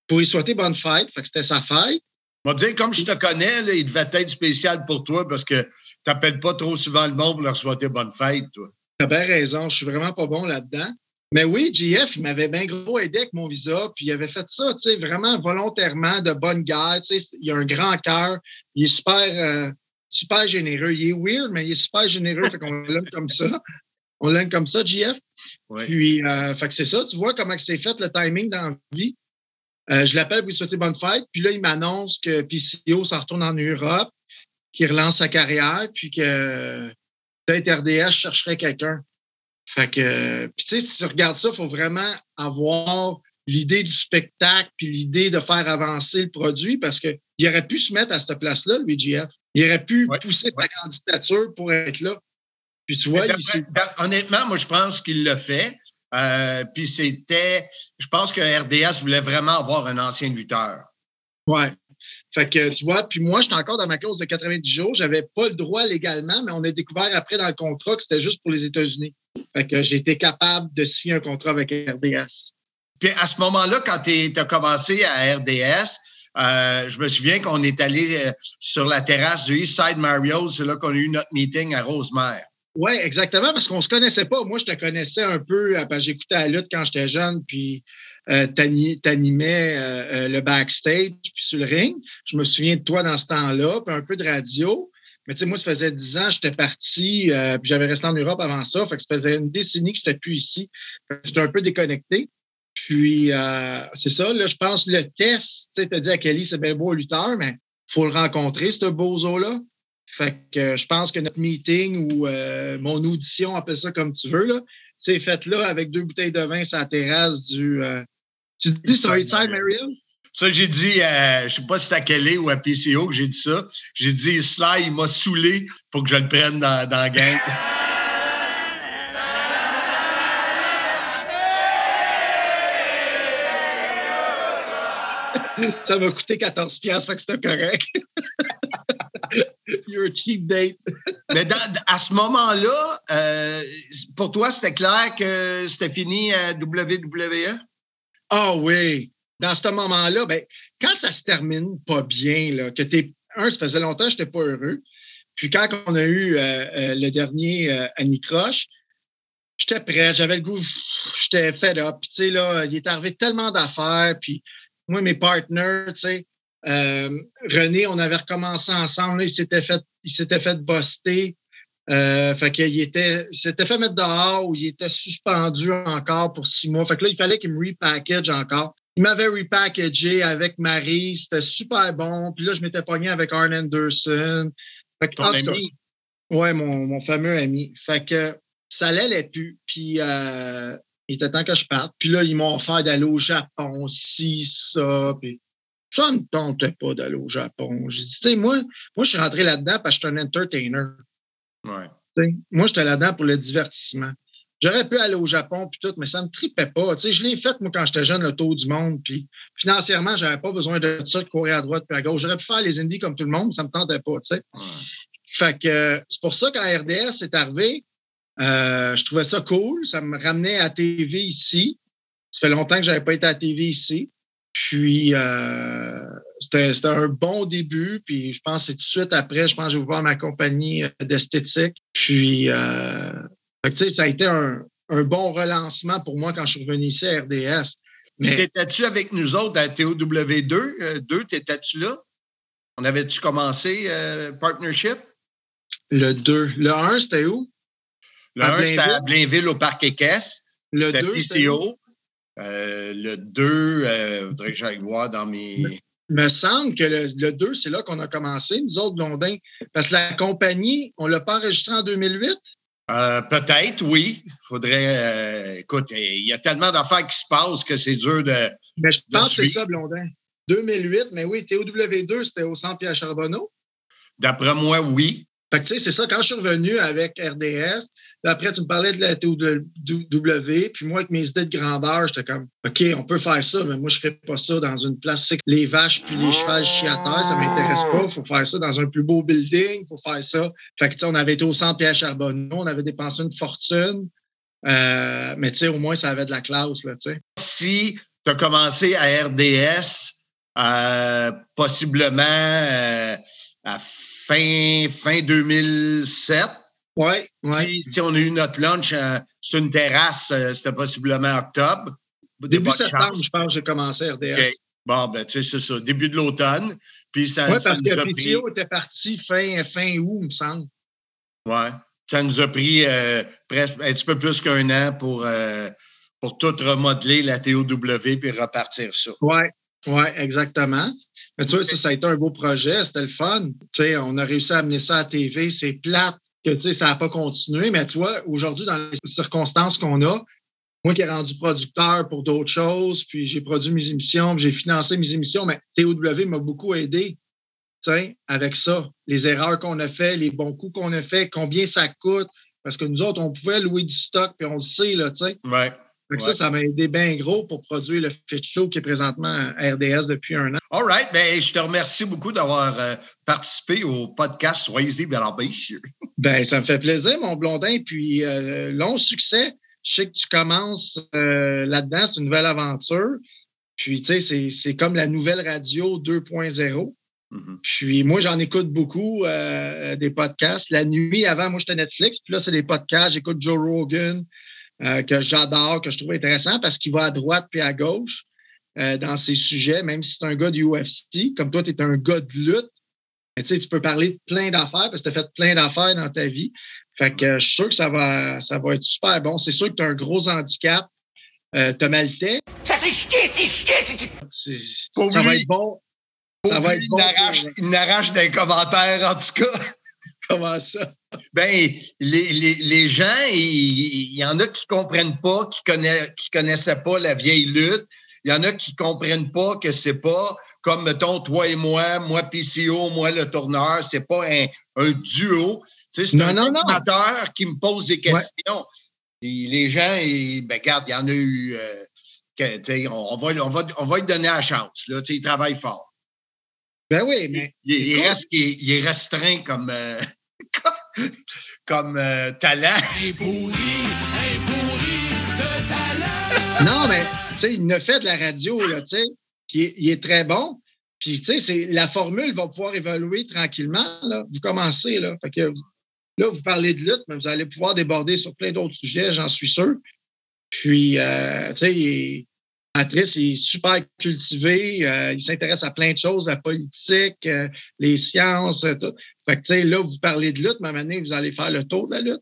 pour lui souhaiter bonne fête. Fait que c'était sa fête. Va dire, comme je te connais, là, il devait être spécial pour toi parce que tu n'appelles pas trop souvent le monde pour leur souhaiter bonne fête, toi. T'as bien raison. Je suis vraiment pas bon là-dedans. Mais oui, JF, il m'avait bien gros aidé avec mon visa, puis il avait fait ça, tu sais, vraiment volontairement, de bonne guerre. Tu sais, il a un grand cœur. Il est super, euh, super généreux. Il est weird, mais il est super généreux. fait qu'on l'aime comme ça. On l'aime comme ça, JF. Ouais. Puis, euh, fait que c'est ça. Tu vois comment c'est fait le timing dans la vie. Euh, je l'appelle pour lui souhaiter bonne fête. Puis là, il m'annonce que PCO s'en retourne en Europe, qu'il relance sa carrière, puis que peut-être RDS chercherait quelqu'un. Fait que, puis tu sais, si tu regardes ça, il faut vraiment avoir l'idée du spectacle puis l'idée de faire avancer le produit parce qu'il aurait pu se mettre à cette place-là, lui, GF. Il aurait pu Ouais, pousser ta candidature pour être là. Puis tu vois, il honnêtement, moi, je pense qu'il l'a fait. Euh, puis c'était. Je pense que RDS voulait vraiment avoir un ancien lutteur. Ouais. Fait que tu vois, puis moi, j'étais encore dans ma clause de 90 jours. J'avais pas le droit légalement, mais on a découvert après dans le contrat que c'était juste pour les États-Unis. Fait que été capable de signer un contrat avec RDS. Puis à ce moment-là, quand tu as commencé à RDS, euh, je me souviens qu'on est allé euh, sur la terrasse du Eastside Mario. C'est là qu'on a eu notre meeting à Rosemère. Oui, exactement, parce qu'on se connaissait pas. Moi, je te connaissais un peu, euh, j'écoutais la lutte quand j'étais jeune, puis euh, t'ani- t'animais euh, le backstage, puis sur le ring. Je me souviens de toi dans ce temps-là, puis un peu de radio. Mais tu sais, moi, ça faisait dix ans, j'étais parti, puis j'avais resté en Europe avant ça. Fait que ça faisait une décennie que j'étais plus ici. J'étais un peu déconnecté. Puis, c'est ça, là, je pense, le test, tu sais, t'as dit à Kelly, c'est bien beau lutteur, mais faut le rencontrer, ce bozo-là. Fait que euh, je pense que notre meeting ou euh, mon audition, appelle ça comme tu veux, là, c'est fait là avec deux bouteilles de vin sur la terrasse du. euh, tu dis sur Eastside Marion? Ça, j'ai dit, je sais pas si c'était à Kelly ou à PCO que j'ai dit ça. J'ai dit, Sly, il m'a saoulé pour que je le prenne dans, dans la gang. Ça m'a coûté 14$, piastres, fait que c'était correct. You're a cheap date. Mais à ce moment-là, euh, pour toi, c'était clair que c'était fini à WWE? Ah oui. Dans ce moment-là, ben, quand ça se termine pas bien, là, que t'es. Un, ça faisait longtemps que je n'étais pas heureux. Puis quand on a eu euh, euh, le dernier euh, Annie Croche, j'étais prêt, j'avais le goût, j'étais fed up. Puis tu sais, là, il est arrivé tellement d'affaires. Puis moi, mes partners, tu sais, euh, René, on avait recommencé ensemble. là, il s'était fait, il s'était fait buster. Euh, fait qu'il était, il s'était fait mettre dehors ou il était suspendu encore pour six mois. Fait que là, il fallait qu'il me repackage encore. Il m'avait repackagé avec Marie. C'était super bon. Puis là, je m'étais pogné avec Arn Anderson. Fait que, Ton en tout cas, ami? ouais, mon, mon fameux ami. Fait que ça l'allait plus. Puis euh, il était temps que je parte. Puis là, ils m'ont offert d'aller au Japon, si, ça. Puis ça me tentait pas d'aller au Japon. J'ai dit, tu sais, moi, moi, je suis rentré là-dedans parce que je suis un entertainer. Ouais. Moi, j'étais là-dedans pour le divertissement. J'aurais pu aller au Japon puis tout, mais ça me tripait pas. Tu sais, je l'ai fait, moi, quand j'étais jeune, le tour du monde. Puis financièrement, j'avais pas besoin de ça, de courir à droite puis à gauche. J'aurais pu faire les indies comme tout le monde, ça me tentait pas, tu sais. Fait que euh, c'est pour ça quand RDS est arrivé, euh, je trouvais ça cool. Ça me ramenait à TV ici. Ça fait longtemps que j'avais pas été à TV ici. Puis euh, c'était c'était un bon début. Puis je pense que c'est tout de suite après, je pense que j'ai ouvert ma compagnie euh, d'esthétique. Puis euh, tu sais, ça a été un, un bon relancement pour moi quand je suis revenu ici à RDS. Mais T'étais-tu avec nous autres à TOW2? Euh, 2, t'étais-tu là? On avait-tu commencé partnership? le 2. Le 1, c'était où? Le À 1, c'était à Blainville? Au Parc Équestre. Le C'était 2, c'est où? PCO. Euh, le 2, il faudrait que j'aille voir dans mes. me semble que le, le 2, c'est là qu'on a commencé, nous autres, Blondin. Parce que la compagnie, on ne l'a pas enregistré en 2008. Euh, Peut-être, oui. Faudrait. euh, écoute, il y a tellement d'affaires qui se passent que c'est dur de. Mais je pense que c'est ça, Blondin. 2008, mais oui, TOW2, c'était au centre Pierre Charbonneau. D'après moi, oui. Fait que, tu sais, c'est ça, quand je suis revenu avec RDS, après, tu me parlais de la TOW, puis moi, avec mes idées de grandeur, j'étais comme, OK, on peut faire ça, mais moi, je fais pas ça dans une place, les vaches puis les chevals chient à terre, ça m'intéresse pas. Faut faire ça dans un plus beau building, il faut faire ça. Fait que, tu sais, on avait été au centre Pierre Charbonneau, on avait dépensé une fortune, euh, mais tu sais, au moins, ça avait de la classe, là, tu sais. Si tu as commencé à RDS, euh, possiblement euh, à fin, fin 2007, Ouais, ouais. si, si on a eu notre lunch euh, sur une terrasse, euh, c'était possiblement octobre. Début septembre, chance. je pense, j'ai commencé RDS. OK. Bon, ben, tu sais, c'est ça. Début de l'automne. Puis ça, parce nous a que pris. PTO était parti fin, fin août, il me semble. Ouais. Ça nous a pris euh, presque un petit peu plus qu'un an pour, pour tout remodeler la TOW puis repartir ça. Oui, ouais, exactement. Mais tu vois, ça, ça a été un beau projet, c'était le fun. Tu sais, on a réussi à amener ça à TV, c'est plate que tu sais, ça n'a pas continué, mais tu vois, aujourd'hui, dans les circonstances qu'on a, moi qui ai rendu producteur pour d'autres choses, puis j'ai produit mes émissions, j'ai financé mes émissions, mais TOW m'a beaucoup aidé, tu sais, avec ça. Les erreurs qu'on a fait, les bons coups qu'on a fait, combien ça coûte, parce que nous autres, on pouvait louer du stock, puis on le sait, là, tu sais. Ouais. Ouais. ça, ça m'a aidé bien gros pour produire le Fit Show qui est présentement à RDS depuis un an. All right. Ben, je te remercie beaucoup d'avoir euh, participé au podcast Soyez Bellambécieux. Ben, ça me fait plaisir, mon blondin. Puis, euh, long succès. Je sais que tu commences euh, là-dedans. C'est une nouvelle aventure. Puis, tu sais, c'est- comme la nouvelle radio 2.0. Mhm. Puis, moi, j'en écoute beaucoup des podcasts. La nuit, avant, moi, j'étais Netflix. Puis là, c'est des podcasts. J'écoute Joe Rogan, euh, que j'adore, que je trouve intéressant parce qu'il va à droite puis à gauche euh, dans ses sujets, même si c'est un gars du UFC. Comme toi, tu es un gars de lutte. Mais tu sais, tu peux parler de plein d'affaires parce que tu as fait plein d'affaires dans ta vie. Fait que euh, je suis sûr que ça va, ça va être super bon. C'est sûr que tu as un gros handicap. Euh, tu as mal tête. Ça c'est chier, c'est chier, c'est Ça va être bon. Ça va être bon Il n'arrache pour- il n'arrache des commentaires, en tout cas. Comment ça? Ben, les, les, les gens, il y, en a qui comprennent pas, qui, connaissent, qui connaissaient pas la vieille lutte. Il y en a qui comprennent pas que c'est pas comme, mettons, toi et moi, moi PCO, moi le tourneur, c'est pas un, un duo. Tu sais, c'est Non, un non, non. animateur qui me pose des questions. Et les gens, ils, ben, regarde, il y en a eu. euh, que, on, on va, on, va, on va lui donner la chance. Là, Tu sais, il travaille fort. Ben oui, mais reste, il est restreint comme, euh, comme, euh, talent. non, mais tu sais, il a fait de la radio, là, tu sais, puis il est- très bon. Puis, tu sais, la formule va pouvoir évoluer tranquillement. Là. Vous commencez, là. Fait que là, vous parlez de lutte, mais vous allez pouvoir déborder sur plein d'autres sujets, j'en suis sûr. Puis, euh, tu sais, Patrice, il est super cultivé. euh, il s'intéresse à plein de choses, la politique, euh, les sciences, tout. Fait que, tu sais, là, vous parlez de lutte, mais à un moment donné, vous allez faire le tour de la lutte.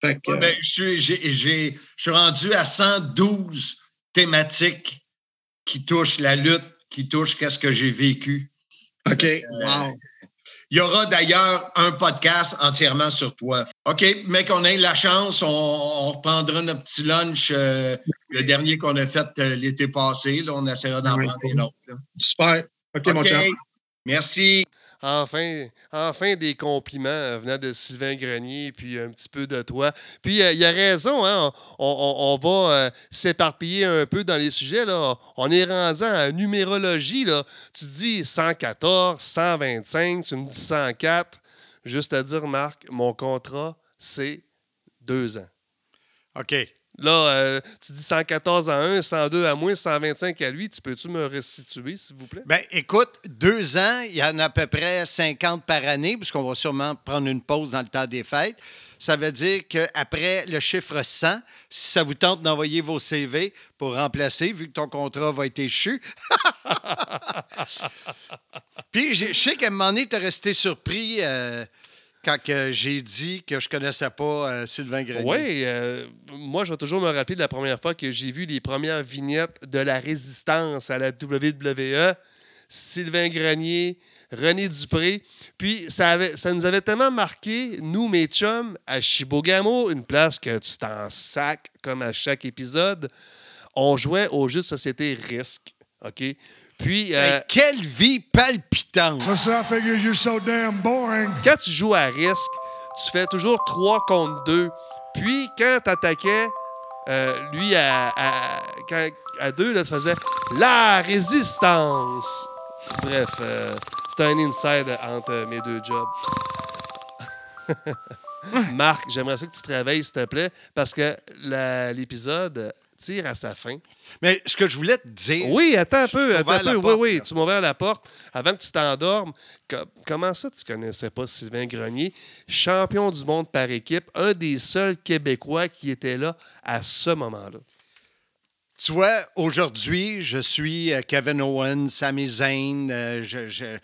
Fait que, Ouais, ben, je, suis, j'ai- j'ai- je suis rendu à 112 thématiques qui touchent la lutte, qui touchent qu'est-ce que j'ai vécu. OK, euh, wow. Il y aura d'ailleurs un podcast entièrement sur toi. OK, mais qu'on ait la chance, on, on reprendra notre petit lunch, euh, le dernier qu'on a fait euh, l'été passé. Là, on essaiera d'en Ouais. prendre un autre. là. Super. OK, mon chum. merci. Enfin, enfin des compliments euh, venant de Sylvain Grenier, puis un petit peu de toi. Puis euh, il a raison, hein, on, va euh, s'éparpiller un peu dans les sujets. Là. On est rendu en numérologie. Tu dis 114, 125, tu me dis 104. Juste à dire, Marc, mon contrat, c'est deux ans. OK. Là, euh, tu dis 114 à 1, 102 à moins, 125 à lui. Tu peux-tu me restituer, s'il vous plaît? Ben, écoute, deux ans, il y en a à peu près 50 par année, puisqu'on va sûrement prendre une pause dans le temps des fêtes. Ça veut dire qu'après le chiffre 100, si ça vous tente d'envoyer vos CV pour remplacer, vu que ton contrat va être échu. Puis, je sais qu'à un moment donné, tu resté surpris euh, quand j'ai dit que je connaissais pas euh, Sylvain Grenier. Oui, euh, moi, je vais toujours me rappeler de la première fois que j'ai vu les premières vignettes de la résistance à la WWE. Sylvain Grenier, René Dupré. Puis, ça, ça nous avait tellement marqué, nous, mes chums, à Shibogamo, une place que tu t'en sacs comme à chaque épisode. On jouait au jeu de société Risque. OK? Puis, euh, quelle vie palpitante! quand tu joues à risque, tu fais toujours 3 contre 2. Puis, quand tu attaquais, lui, à, à, quand- à deux, là, tu faisais la résistance. Bref, euh, c'était un inside entre mes deux jobs. Marc, j'aimerais ça que tu te réveilles, s'il te plaît, parce que l'épisode tire à sa fin. Mais ce que je voulais te dire. Oui, attends un peu, attends un peu. Oui, porte, oui, là. tu m'as ouvert la porte avant que tu t'endormes. Co- comment ça, tu connaissais pas Sylvain Grenier, champion du monde par équipe, un des seuls Québécois qui était là à ce moment-là? Tu vois, aujourd'hui, je suis euh, Kevin Owens, Sami Zayn. euh, je,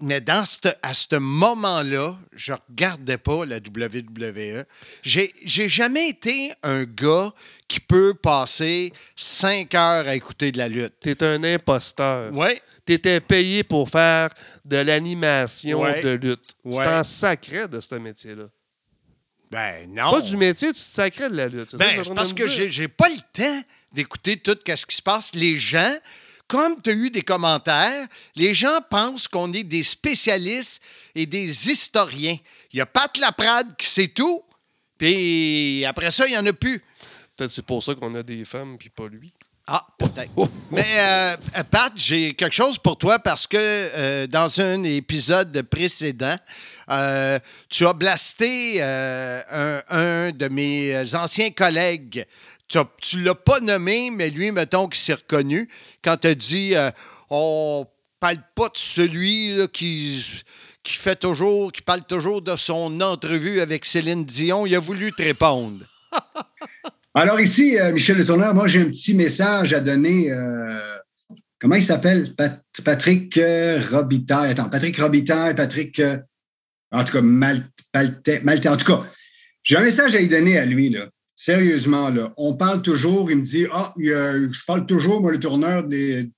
mais dans cette- à ce moment-là, je regardais pas la WWE. J'ai jamais été un gars qui peut passer cinq heures à écouter de la lutte. Tu es un imposteur. Oui, Tu étais payé pour faire de l'animation Ouais. de lutte. Tu Ouais. t'en sacrais de ce métier-là. ben non. Pas du métier, tu te sacrais de la lutte. ça Ben, tu parce que j'ai pas le temps d'écouter tout ce qui se passe. Les gens, comme tu as eu des commentaires, les gens pensent qu'on est des spécialistes et des historiens. Il y a Pat Laprade qui sait tout, puis après ça, il n'y en a plus. Peut-être c'est pour ça qu'on a des femmes, puis pas lui. Ah, peut-être. Mais euh, Pat, j'ai quelque chose pour toi parce que euh, dans un épisode précédent, euh, tu as blasté un, un de mes anciens collègues. Tu tu l'as pas nommé, mais lui, mettons qu'il s'est reconnu quand tu as dit euh, on parle pas de celui là, qui, qui fait toujours, qui parle toujours de son entrevue avec Céline Dion. Il a voulu te répondre. Alors ici, euh, Michel Le Tourneur, moi j'ai un petit message à donner. euh, comment il s'appelle? Pat- Patrick euh, Robitaille. Attends, Patrick Robitaille, Patrick... en tout cas, Mal- Palte- Malte- En tout cas, j'ai un message à lui donner à lui, là. Sérieusement, là. On parle toujours, il me dit, ah, je parle toujours, moi, le tourneur de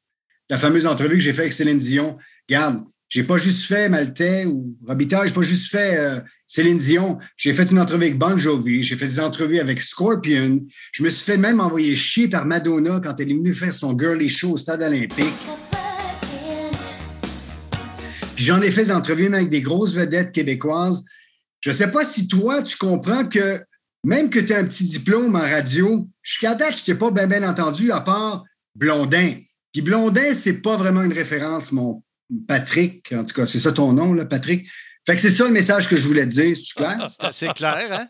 la fameuse entrevue que j'ai faite avec Céline Dion. Regarde, j'ai pas juste fait Maltais ou Robitaille, j'ai pas juste fait euh, Céline Dion. J'ai fait une entrevue avec Bon Jovi, j'ai fait des entrevues avec Scorpion. Je me suis fait même envoyer chier par Madonna quand elle est venue faire son girly show au stade olympique. J'en ai fait des entrevues même avec des grosses vedettes québécoises. Je ne sais pas si toi, tu comprends que même que tu as un petit diplôme en radio, jusqu'à date, je t'ai pas bien ben entendu à part Blondin. Puis Blondin, c'est pas vraiment une référence, mon Patrick. En tout cas, c'est ça ton nom, Patrick. Fait que c'est ça le message que je voulais te dire, c'est clair? C'est assez clair, hein?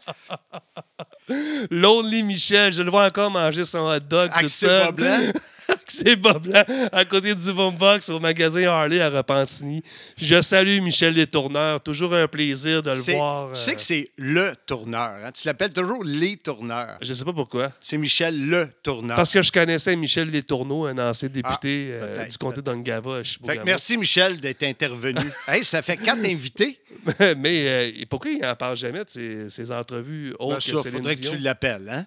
Lonely Michel, je le vois encore manger son hot dog tout Avec ses seul. bas blancs. Avec ses bas blancs, à côté du boombox au magasin Harley à Repentigny. Je salue Michel Détourneur. Toujours un plaisir de le C'est- voir. Tu sais euh, que c'est le tourneur. hein? Tu l'appelles toujours les tourneurs. Je sais pas pourquoi. C'est Michel le tourneur. Parce que je connaissais Michel Détourneau, un ancien député Ah, euh, peut-être, du comté d'Angava merci, Michel, d'être intervenu. hey, ça fait quatre invités. Mais euh, pourquoi il n'en parle jamais de ses, ses entrevues autres Ben, ça, que faudrait que tu l'appelles. Hein?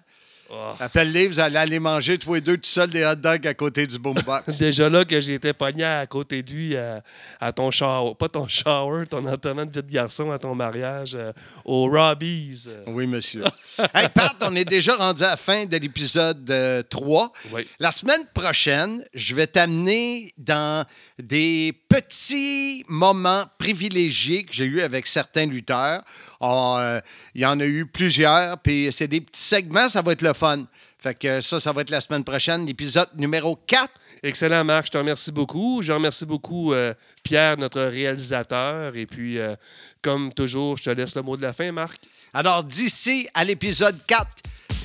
Oh. Appelle-les, vous allez aller manger tous les deux tout seuls des hot dogs à côté du boombox. Déjà là que j'étais pogné à côté de lui à, à ton shower, pas ton shower, ton entraînement de garçon à ton mariage euh, au Robbie's. Oui, monsieur. hey, Pat, on est déjà rendu à la fin de l'épisode euh, 3. Oui. La semaine prochaine, je vais t'amener dans des petits moments privilégiés que j'ai eus avec certains lutteurs. On, euh, Il y en a eu plusieurs, puis c'est des petits segments, ça va être le fun. Fait que ça, ça va être la semaine prochaine, l'épisode numéro 4. Excellent, Marc. Je te remercie beaucoup. Je remercie beaucoup euh, Pierre, notre réalisateur. Et puis, euh, comme toujours, je te laisse le mot de la fin, Marc. Alors, d'ici à l'épisode 4,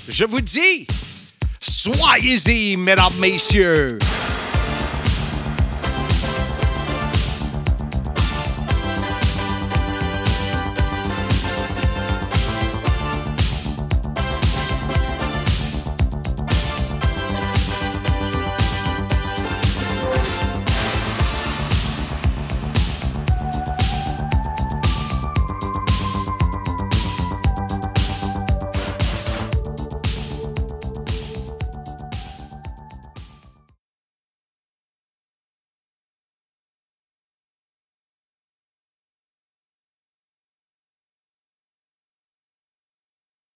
je vous dis, soyez-y, mesdames, messieurs.